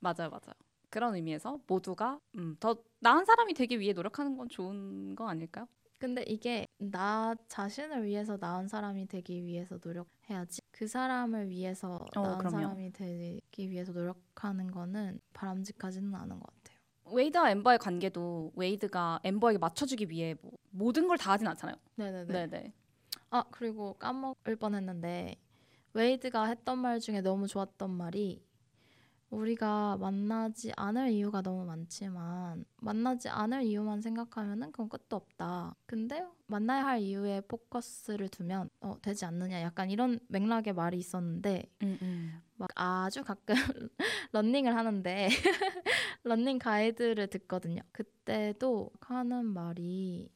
맞아요, 맞아요. 그런 의미에서 모두가 음, 더 나은 사람이 되기 위해 노력하는 건 좋은 거 아닐까요? 근데 이게 나 자신을 위해서 나은 사람이 되기 위해서 노력해야지 그 사람을 위해서 어, 나은 그럼요. 사람이 되기 위해서 노력하는 거는 바람직하지는 않은 것 같아요. 웨이드와 엠버의 관계도 웨이드가 엠버에게 맞춰주기 위해 뭐 모든 걸 다 하진 않잖아요. 네네네. 네, 네. 아 그리고 까먹을 뻔했는데 웨이드가 했던 말 중에 너무 좋았던 말이 우리가 만나지 않을 이유가 너무 많지만 만나지 않을 이유만 생각하면은 그건 끝도 없다. 근데 만나야 할 이유에 포커스를 두면 어, 되지 않느냐 약간 이런 맥락의 말이 있었는데 음, 음. 막 아주 가끔 *laughs* 런닝을 하는데 *laughs* 런닝 가이드를 듣거든요. 그때도 하는 말이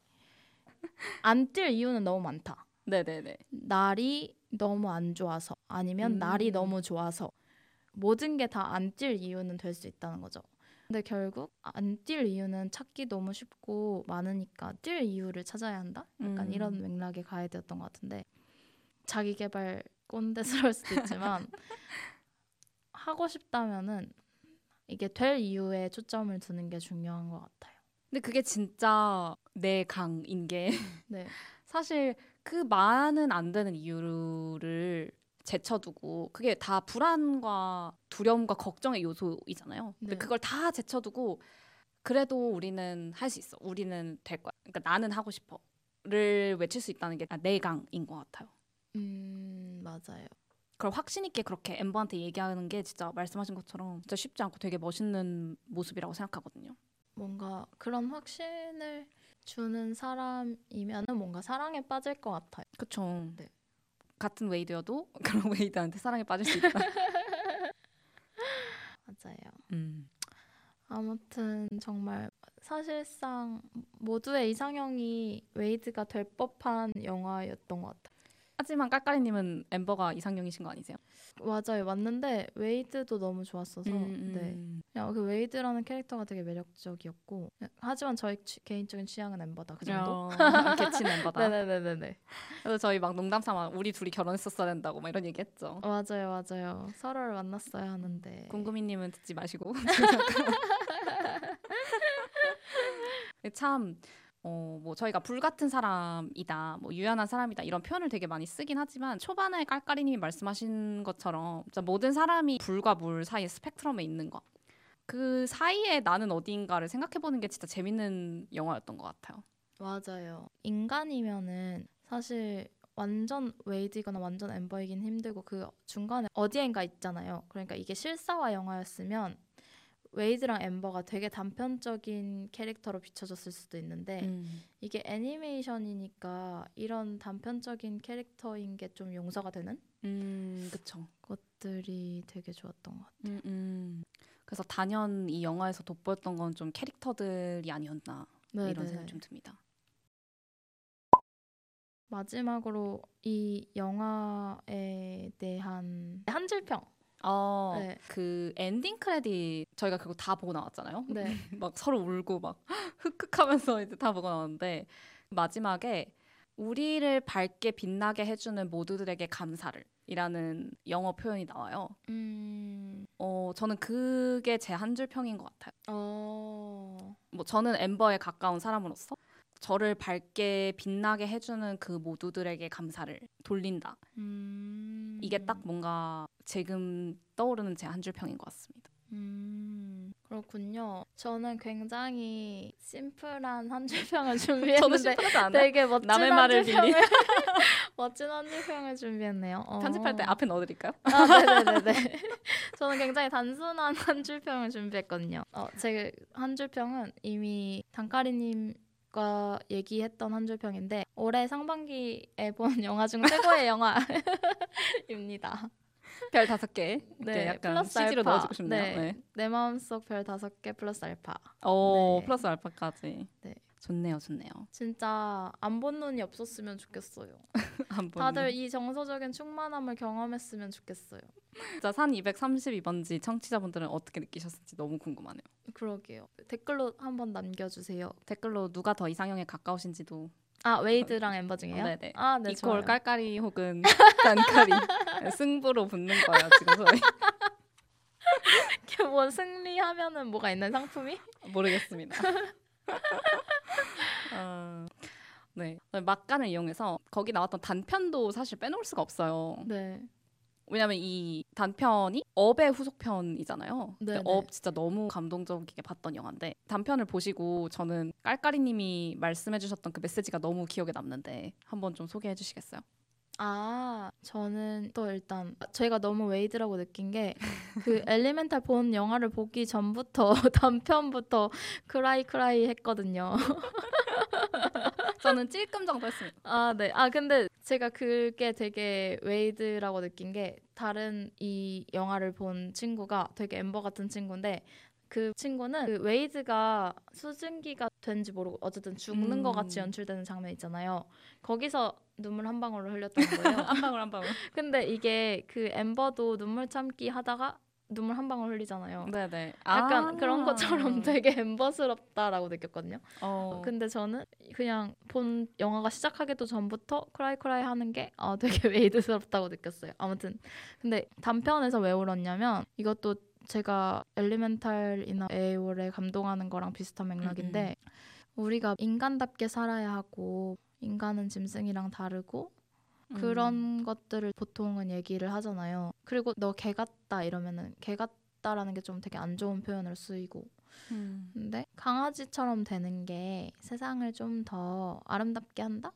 안 뛸 이유는 너무 많다. 네네네. 날이 너무 안 좋아서 아니면 음. 날이 너무 좋아서 모든 게 다 안 뛸 이유는 될 수 있다는 거죠. 근데 결국 안 뛸 이유는 찾기 너무 쉽고 많으니까 뛸 이유를 찾아야 한다. 약간 음. 이런 맥락의 가이드였던 것 같은데 자기 개발 꼰대스러울 수도 있지만 *laughs* 하고 싶다면은 이게 될 이유에 초점을 두는 게 중요한 것 같아요. 근데 그게 진짜 내 강인 게 네, *laughs* 사실 그 많은 안 되는 이유를 제쳐두고 그게 다 불안과 두려움과 걱정의 요소이잖아요. 근데 네. 그걸 다 제쳐두고 그래도 우리는 할 수 있어. 우리는 될 거야. 그러니까 나는 하고 싶어를 외칠 수 있다는 게 내 강인 것 같아요. 음 맞아요. 그걸 확신 있게 그렇게 엠버한테 얘기하는 게 진짜 말씀하신 것처럼 진짜 쉽지 않고 되게 멋있는 모습이라고 생각하거든요. 뭔가 그런 확신을 주는 사람이면은 뭔가 사랑에 빠질 것 같아요. 그쵸. 네. 같은 웨이드여도 *laughs* 그런 웨이드한테 사랑에 빠질 수 있다. *laughs* 맞아요. 음. 아무튼 정말 사실상 모두의 이상형이 웨이드가 될 법한 영화였던 것 같아요. 하지만 깔깔이님은 엠버가 이상형이신 거 아니세요? 맞아요, 맞는데 웨이드도 너무 좋았어서 음, 네. 그냥 그 웨이드라는 캐릭터가 되게 매력적이었고 하지만 저희 취- 개인적인 취향은 엠버다 그 정도. 어, *laughs* 개친 엠버다. *laughs* 네네네네네. 그래서 저희 막 농담 삼아 우리 둘이 결혼했었어야 된다고 막 이런 얘기했죠. 맞아요, 맞아요. 서로를 만났어야 하는데. 궁금이님은 듣지 마시고. *laughs* 참, 어, 뭐 저희가 불 같은 사람이다, 뭐 유연한 사람이다 이런 표현을 되게 많이 쓰긴 하지만 초반에 깔깔이님이 말씀하신 것처럼 모든 사람이 불과 물 사이의 스펙트럼에 있는 거. 그 사이에 나는 어디인가를 생각해보는 게 진짜 재밌는 영화였던 것 같아요. 맞아요. 인간이면은 사실 완전 웨이드거나 완전 엠버이긴 힘들고 그 중간에 어디엔가 있잖아요. 그러니까 이게 실사화 영화였으면 웨이드랑 엠버가 되게 단편적인 캐릭터로 비춰졌을 수도 있는데 음. 이게 애니메이션이니까 이런 단편적인 캐릭터인 게 좀 용서가 되는 음, 그쵸. 것들이 되게 좋았던 것 같아요. 음, 음. 그래서 단연 이 영화에서 돋보였던 건 좀 캐릭터들이 아니었나 이런 네네네. 생각이 좀 듭니다. 마지막으로 이 영화에 대한 한 줄평. 어, 네. 그 엔딩 크레딧 저희가 그거 다 보고 나왔잖아요. 네. *laughs* 막 서로 울고 막 *laughs* 흑흑하면서 이제 다 보고 나왔는데 마지막에 우리를 밝게 빛나게 해주는 모두들에게 감사를 이라는 영어 표현이 나와요. 음. 어, 저는 그게 제 한 줄 평인 것 같아요. 어. 뭐 저는 엠버에 가까운 사람으로서 저를 밝게 빛나게 해주는 그 모두들에게 감사를 돌린다. 음. 이게 딱 뭔가 지금 떠오르는 제 한 줄 평인 것 같습니다. 음. 그렇군요. 저는 굉장히 심플한 한 줄평을 준비했는데? 되게 멋진 남의 한 말을 줄평을 빌리 *laughs* 멋진 한 줄평을 준비했네요. 어. 편집할 때 앞에 넣어드릴까요? 아, 네네네네. *laughs* 저는 굉장히 단순한 한 줄평을 준비했거든요. 어, 제 한 줄평은 이미 단카리님 과 얘기했던 한 줄평인데 올해 상반기에 본 *laughs* 영화 중 최고의 영화입니다. 별 다섯 개. 네, 네, 약간 플러스 CG로 알파. 넣어주고 싶네요. 네. 네. 내 마음속 별 다섯 개 플러스 알파. 오, 네. 플러스 알파까지. 네. 좋네요, 좋네요. 진짜 안 본 눈이 없었으면 좋겠어요. *laughs* 다들 이 정서적인 충만함을 경험했으면 좋겠어요. 진짜 산 232번지 청취자분들은 어떻게 느끼셨을지 너무 궁금하네요. 그러게요. 댓글로 한번 남겨주세요. 댓글로 누가 더 이상형에 가까우신지도 아 웨이드랑 엠버 중에요? 네네. 아, 네, 좋아요. 깔깔이 혹은 *laughs* 단깔이 승부로 붙는 거예요 지금 저희 *laughs* 이렇게 뭐 승리하면은 뭐가 있는 상품이? 모르겠습니다. *laughs* 어, 네 막간을 이용해서 거기 나왔던 단편도 사실 빼놓을 수가 없어요. 네. 왜냐면 이 단편이 업의 후속편이잖아요. 근데 네네. 업 진짜 너무 감동적이게 봤던 영화인데 단편을 보시고 저는 깔깔이님이 말씀해주셨던 그 메시지가 너무 기억에 남는데 한번 좀 소개해 주시겠어요? 아, 저는 또 일단 제가 너무 웨이드라고 느낀 게 그 *laughs* 엘리멘탈 본 영화를 보기 전부터 단편부터 cry cry 했거든요. *laughs* 저는 찔끔 정도 했습니다. 아, 네. 아, 근데 제가 그게 되게 웨이드라고 느낀 게 다른 이 영화를 본 친구가 되게 엠버 같은 친구인데 그 친구는 그 웨이드가 수증기가 된지 모르고 어쨌든 죽는 음. 것 같이 연출되는 장면 있잖아요. 거기서 눈물 한 방울을 흘렸던 거예요. *laughs* 한 방울 한 방울. 근데 이게 그 엠버도 눈물 참기 하다가 눈물 한 방울 흘리잖아요. 네네. 약간 아. 그런 것처럼 *laughs* 되게 엠버스럽다라고 느꼈거든요. 어. 근데 저는 그냥 본 영화가 시작하기도 전부터 크라이 크라이 하는 게 어, 되게 *laughs* 웨이드스럽다고 느꼈어요. 아무튼 근데 단편에서 왜 울었냐면 이것도 제가 엘리멘탈이나 에이올에 감동하는 거랑 비슷한 맥락인데 우리가 인간답게 살아야 하고 인간은 짐승이랑 다르고 음. 그런 것들을 보통은 얘기를 하잖아요. 그리고 너 개 같다 이러면은 개 같다라는 게 좀 되게 안 좋은 표현으로 쓰이고 음. 근데 강아지처럼 되는 게 세상을 좀 더 아름답게 한다?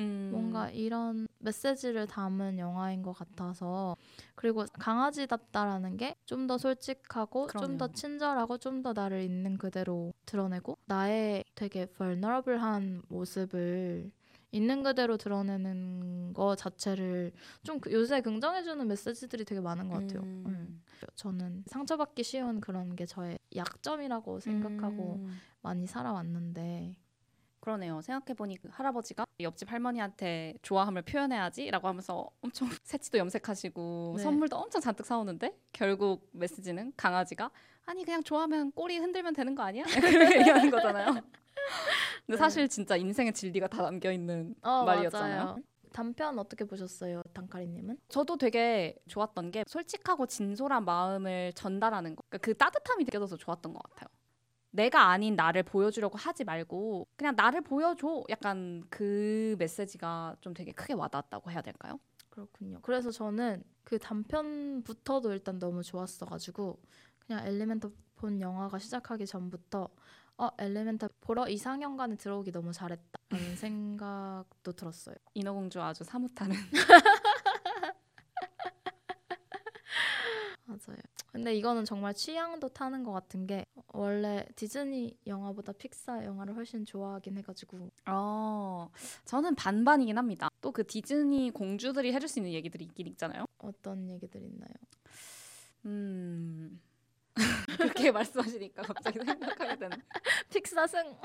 음. 뭔가 이런 메시지를 담은 영화인 것 같아서 그리고 강아지답다라는 게 좀 더 솔직하고 좀 더. 친절하고 좀 더 나를 있는 그대로 드러내고 나의 되게 vulnerable한 모습을 있는 그대로 드러내는 거 자체를 좀 그- 요새 긍정해주는 메시지들이 되게 많은 것 같아요. 음. 음. 저는 상처받기 쉬운 그런 게 저의 약점이라고 생각하고 음. 많이 살아왔는데 그러네요. 생각해 보니 그 할아버지가 옆집 할머니한테 좋아함을 표현해야지라고 하면서 엄청 *laughs* 새치도 염색하시고 네. 선물도 엄청 잔뜩 사오는데 결국 메시지는 강아지가 아니 그냥 좋아하면 꼬리 흔들면 되는 거 아니야? *laughs* 그렇게 얘기하는 거잖아요. 근데 네. 사실 진짜 인생의 진리가 다 담겨 있는 어, 말이었잖아요. 맞아요. 단편 어떻게 보셨어요, 단카리님은? 저도 되게 좋았던 게 솔직하고 진솔한 마음을 전달하는 거. 그러니까 그 따뜻함이 느껴져서 좋았던 것 같아요. 내가 아닌 나를 보여주려고 하지 말고 그냥 나를 보여줘. 약간 그 메시지가 좀 되게 크게 와닿았다고 해야 될까요? 그렇군요. 그래서 저는 그 단편부터도 일단 너무 좋았어가지고 그냥 엘리멘터 본 영화가 시작하기 전부터 어 엘리멘터 보러 이상형관에 들어오기 너무 잘했다라는 *laughs* 생각도 들었어요. 인어공주 아주 사뭇하는. *laughs* 맞아요. 근데 이거는 정말 취향도 타는 것 같은 게 원래 디즈니 영화보다 픽사 영화를 훨씬 좋아하긴 해가지고 어, 저는 반반이긴 합니다. 또 그 디즈니 공주들이 해줄 수 있는 얘기들이 있긴 있잖아요. 어떤 얘기들 있나요? 음. *laughs* 그렇게 말씀하시니까 갑자기 생각하게 되는. 픽사 승.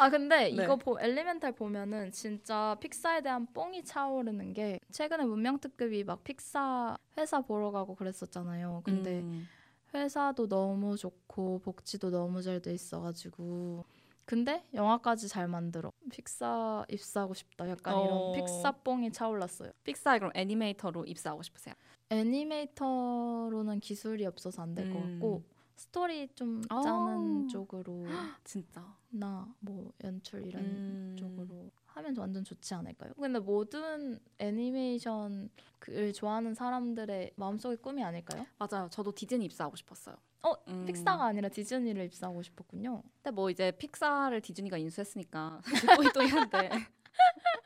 아 근데 네. 이거 보 엘리멘탈 보면은 진짜 픽사에 대한 뽕이 차오르는 게 최근에 문명특급이 막 픽사 회사 보러 가고 그랬었잖아요. 근데 음. 회사도 너무 좋고 복지도 너무 잘 돼 있어가지고 근데 영화까지 잘 만들어 픽사 입사하고 싶다 약간 어. 이런 픽사 뽕이 차올랐어요. 픽사에 그럼 애니메이터로 입사하고 싶으세요? 애니메이터로는 기술이 없어서 안될것 음. 같고 스토리 좀 아. 짜는 쪽으로 *gasps* 진짜. 나 뭐 연출 이런 음. 쪽으로 하면 완전 좋지 않을까요? 근데 모든 애니메이션을 좋아하는 사람들의 마음속의 꿈이 아닐까요? 맞아요. 저도 디즈니 입사하고 싶었어요. 어, 음. 픽사가 아니라 디즈니를 입사하고 싶었군요. 근데 뭐 이제 픽사를 디즈니가 인수했으니까 *laughs* 또이또이한데. *laughs*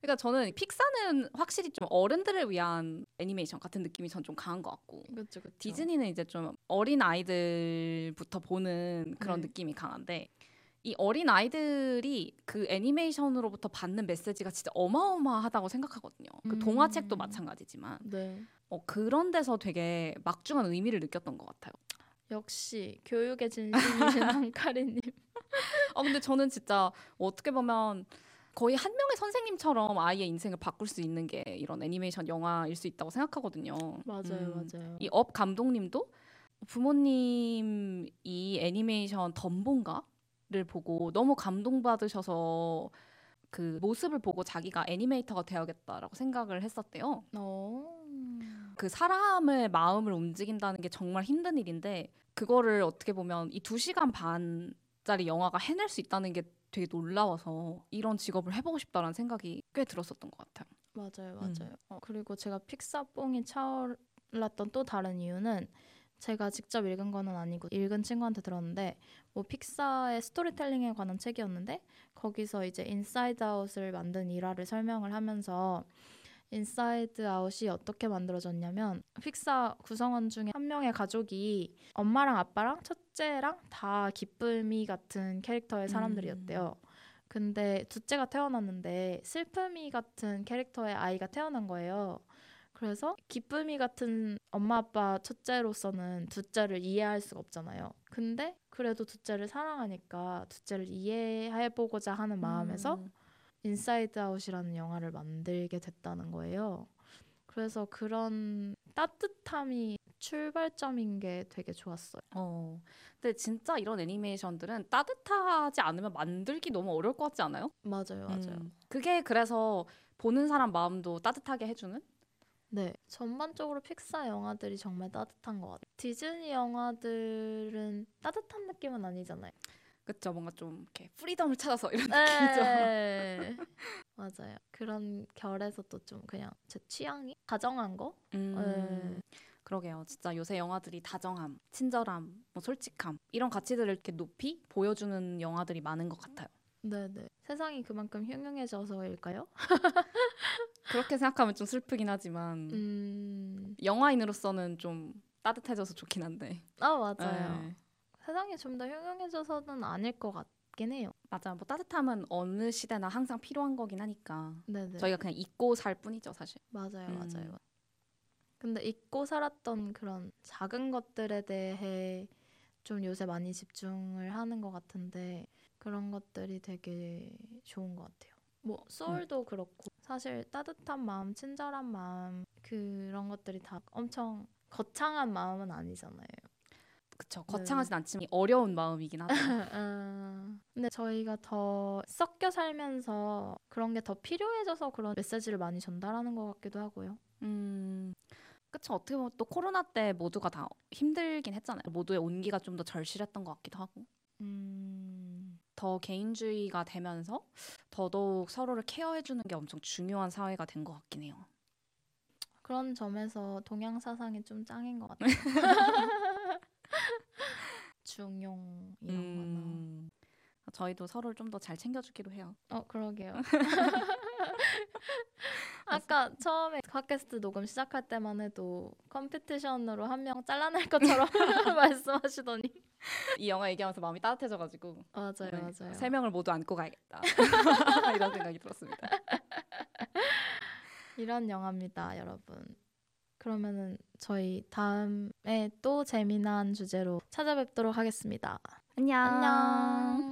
그러니까 저는 픽사는 확실히 좀 어른들을 위한 애니메이션 같은 느낌이 전 좀 강한 것 같고 그렇죠, 그렇죠. 디즈니는 이제 좀 어린 아이들부터 보는 그런 네. 느낌이 강한데 이 어린 아이들이 그 애니메이션으로부터 받는 메시지가 진짜 어마어마하다고 생각하거든요. 그 음. 동화책도 마찬가지지만 네. 어, 그런 데서 되게 막중한 의미를 느꼈던 것 같아요. 역시 교육의 진심이신 *laughs* 한카리님. 어 근데 저는 진짜 어떻게 보면 거의 한 명의 선생님처럼 아이의 인생을 바꿀 수 있는 게 이런 애니메이션 영화일 수 있다고 생각하거든요. 맞아요, 음. 맞아요. 이 업 감독님도 부모님 이 애니메이션 덤보인가를 보고 너무 감동받으셔서 그 모습을 보고 자기가 애니메이터가 되어야겠다라고 생각을 했었대요. 어. 그 사람의 마음을 움직인다는 게 정말 힘든 일인데 그거를 어떻게 보면 이 두 시간 반짜리 영화가 해낼 수 있다는 게 되게 놀라워서 이런 직업을 해보고 싶다라는 생각이 꽤 들었었던 것 같아요. 맞아요, 음. 맞아요. 어, 그리고 제가 픽사 뽕이 차올랐던 또 다른 이유는 제가 직접 읽은 거는 아니고 읽은 친구한테 들었는데 뭐 픽사의 스토리텔링에 관한 책이었는데 거기서 이제 인사이드 아웃을 만든 일화를 설명을 하면서 인사이드 아웃이 어떻게 만들어졌냐면 픽사 구성원 중에 한 명의 가족이 엄마랑 아빠랑 첫째랑 다 기쁨이 같은 캐릭터의 사람들이었대요. 근데 둘째가 태어났는데 슬픔이 같은 캐릭터의 아이가 태어난 거예요. 그래서 기쁨이 같은 엄마 아빠 첫째로서는 둘째를 이해할 수가 없잖아요. 근데 그래도 둘째를 사랑하니까 둘째를 이해해보고자 하는 마음에서 음. 인사이드 아웃이라는 영화를 만들게 됐다는 거예요. 그래서 그런 따뜻함이 출발점인 게 되게 좋았어요. 어. 근데 진짜 이런 애니메이션들은 따뜻하지 않으면 만들기 너무 어려울 것 같지 않아요? 맞아요, 맞아요. 음. 그게 그래서 보는 사람 마음도 따뜻하게 해주는? 네, 전반적으로 픽사 영화들이 정말 따뜻한 것 같아요. 디즈니 영화들은 따뜻한 느낌은 아니잖아요. 그쵸 뭔가 좀 이렇게 프리덤을 찾아서 이런 느낌이죠. 네, *laughs* 맞아요. 그런 결에서 또 좀 그냥 제 취향이 다정한 거? 음. 네. 그러게요. 진짜 요새 영화들이 다정함, 친절함, 뭐 솔직함 이런 가치들을 이렇게 높이 보여주는 영화들이 많은 것 같아요. 네네. 세상이 그만큼 흉흉해져서일까요? *laughs* 그렇게 생각하면 좀 슬프긴 하지만 음, 영화인으로서는 좀 따뜻해져서 좋긴 한데. 아 맞아요. 네. 세상이 좀 더 흉흉해져서는 아닐 것 같긴 해요. 맞아. 뭐 따뜻함은 어느 시대나 항상 필요한 거긴 하니까 네네. 저희가 그냥 잊고 살 뿐이죠, 사실. 맞아요, 음. 맞아요. 근데 잊고 살았던 그런 작은 것들에 대해 좀 요새 많이 집중을 하는 것 같은데 그런 것들이 되게 좋은 것 같아요. 뭐 소울도 그렇고 사실 따뜻한 마음, 친절한 마음 그런 것들이 다 엄청 거창한 마음은 아니잖아요. 그쵸. 네. 거창하진 않지만 어려운 마음이긴 하죠. 음, *laughs* 근데 저희가 더 섞여 살면서 그런 게 더 필요해져서 그런 메시지를 많이 전달하는 것 같기도 하고요. 음. 그쵸. 어떻게 보면 또 코로나 때 모두가 다 힘들긴 했잖아요. 모두의 온기가 좀 더 절실했던 것 같기도 하고. 음, 더 개인주의가 되면서 더더욱 서로를 케어해주는 게 엄청 중요한 사회가 된 것 같긴 해요. 그런 점에서 동양 사상이 좀 짱인 것 같아요. *laughs* 중용 이런 거나. 음, 저희도 서로를 좀 더 잘 챙겨주기로 해요. 어 그러게요. *laughs* 아까 처음에 팟캐스트 녹음 시작할 때만 해도 컴피티션으로 한 명 잘라낼 것처럼 *laughs* 말씀하시더니 이 영화 얘기하면서 마음이 따뜻해져가지고 맞아요, 네, 맞아요. 세 명을 모두 안고 가야겠다 *laughs* 이런 생각이 들었습니다. 이런 영화입니다, 여러분. 그러면은 저희 다음에 또 재미난 주제로 찾아뵙도록 하겠습니다. 안녕. 안녕.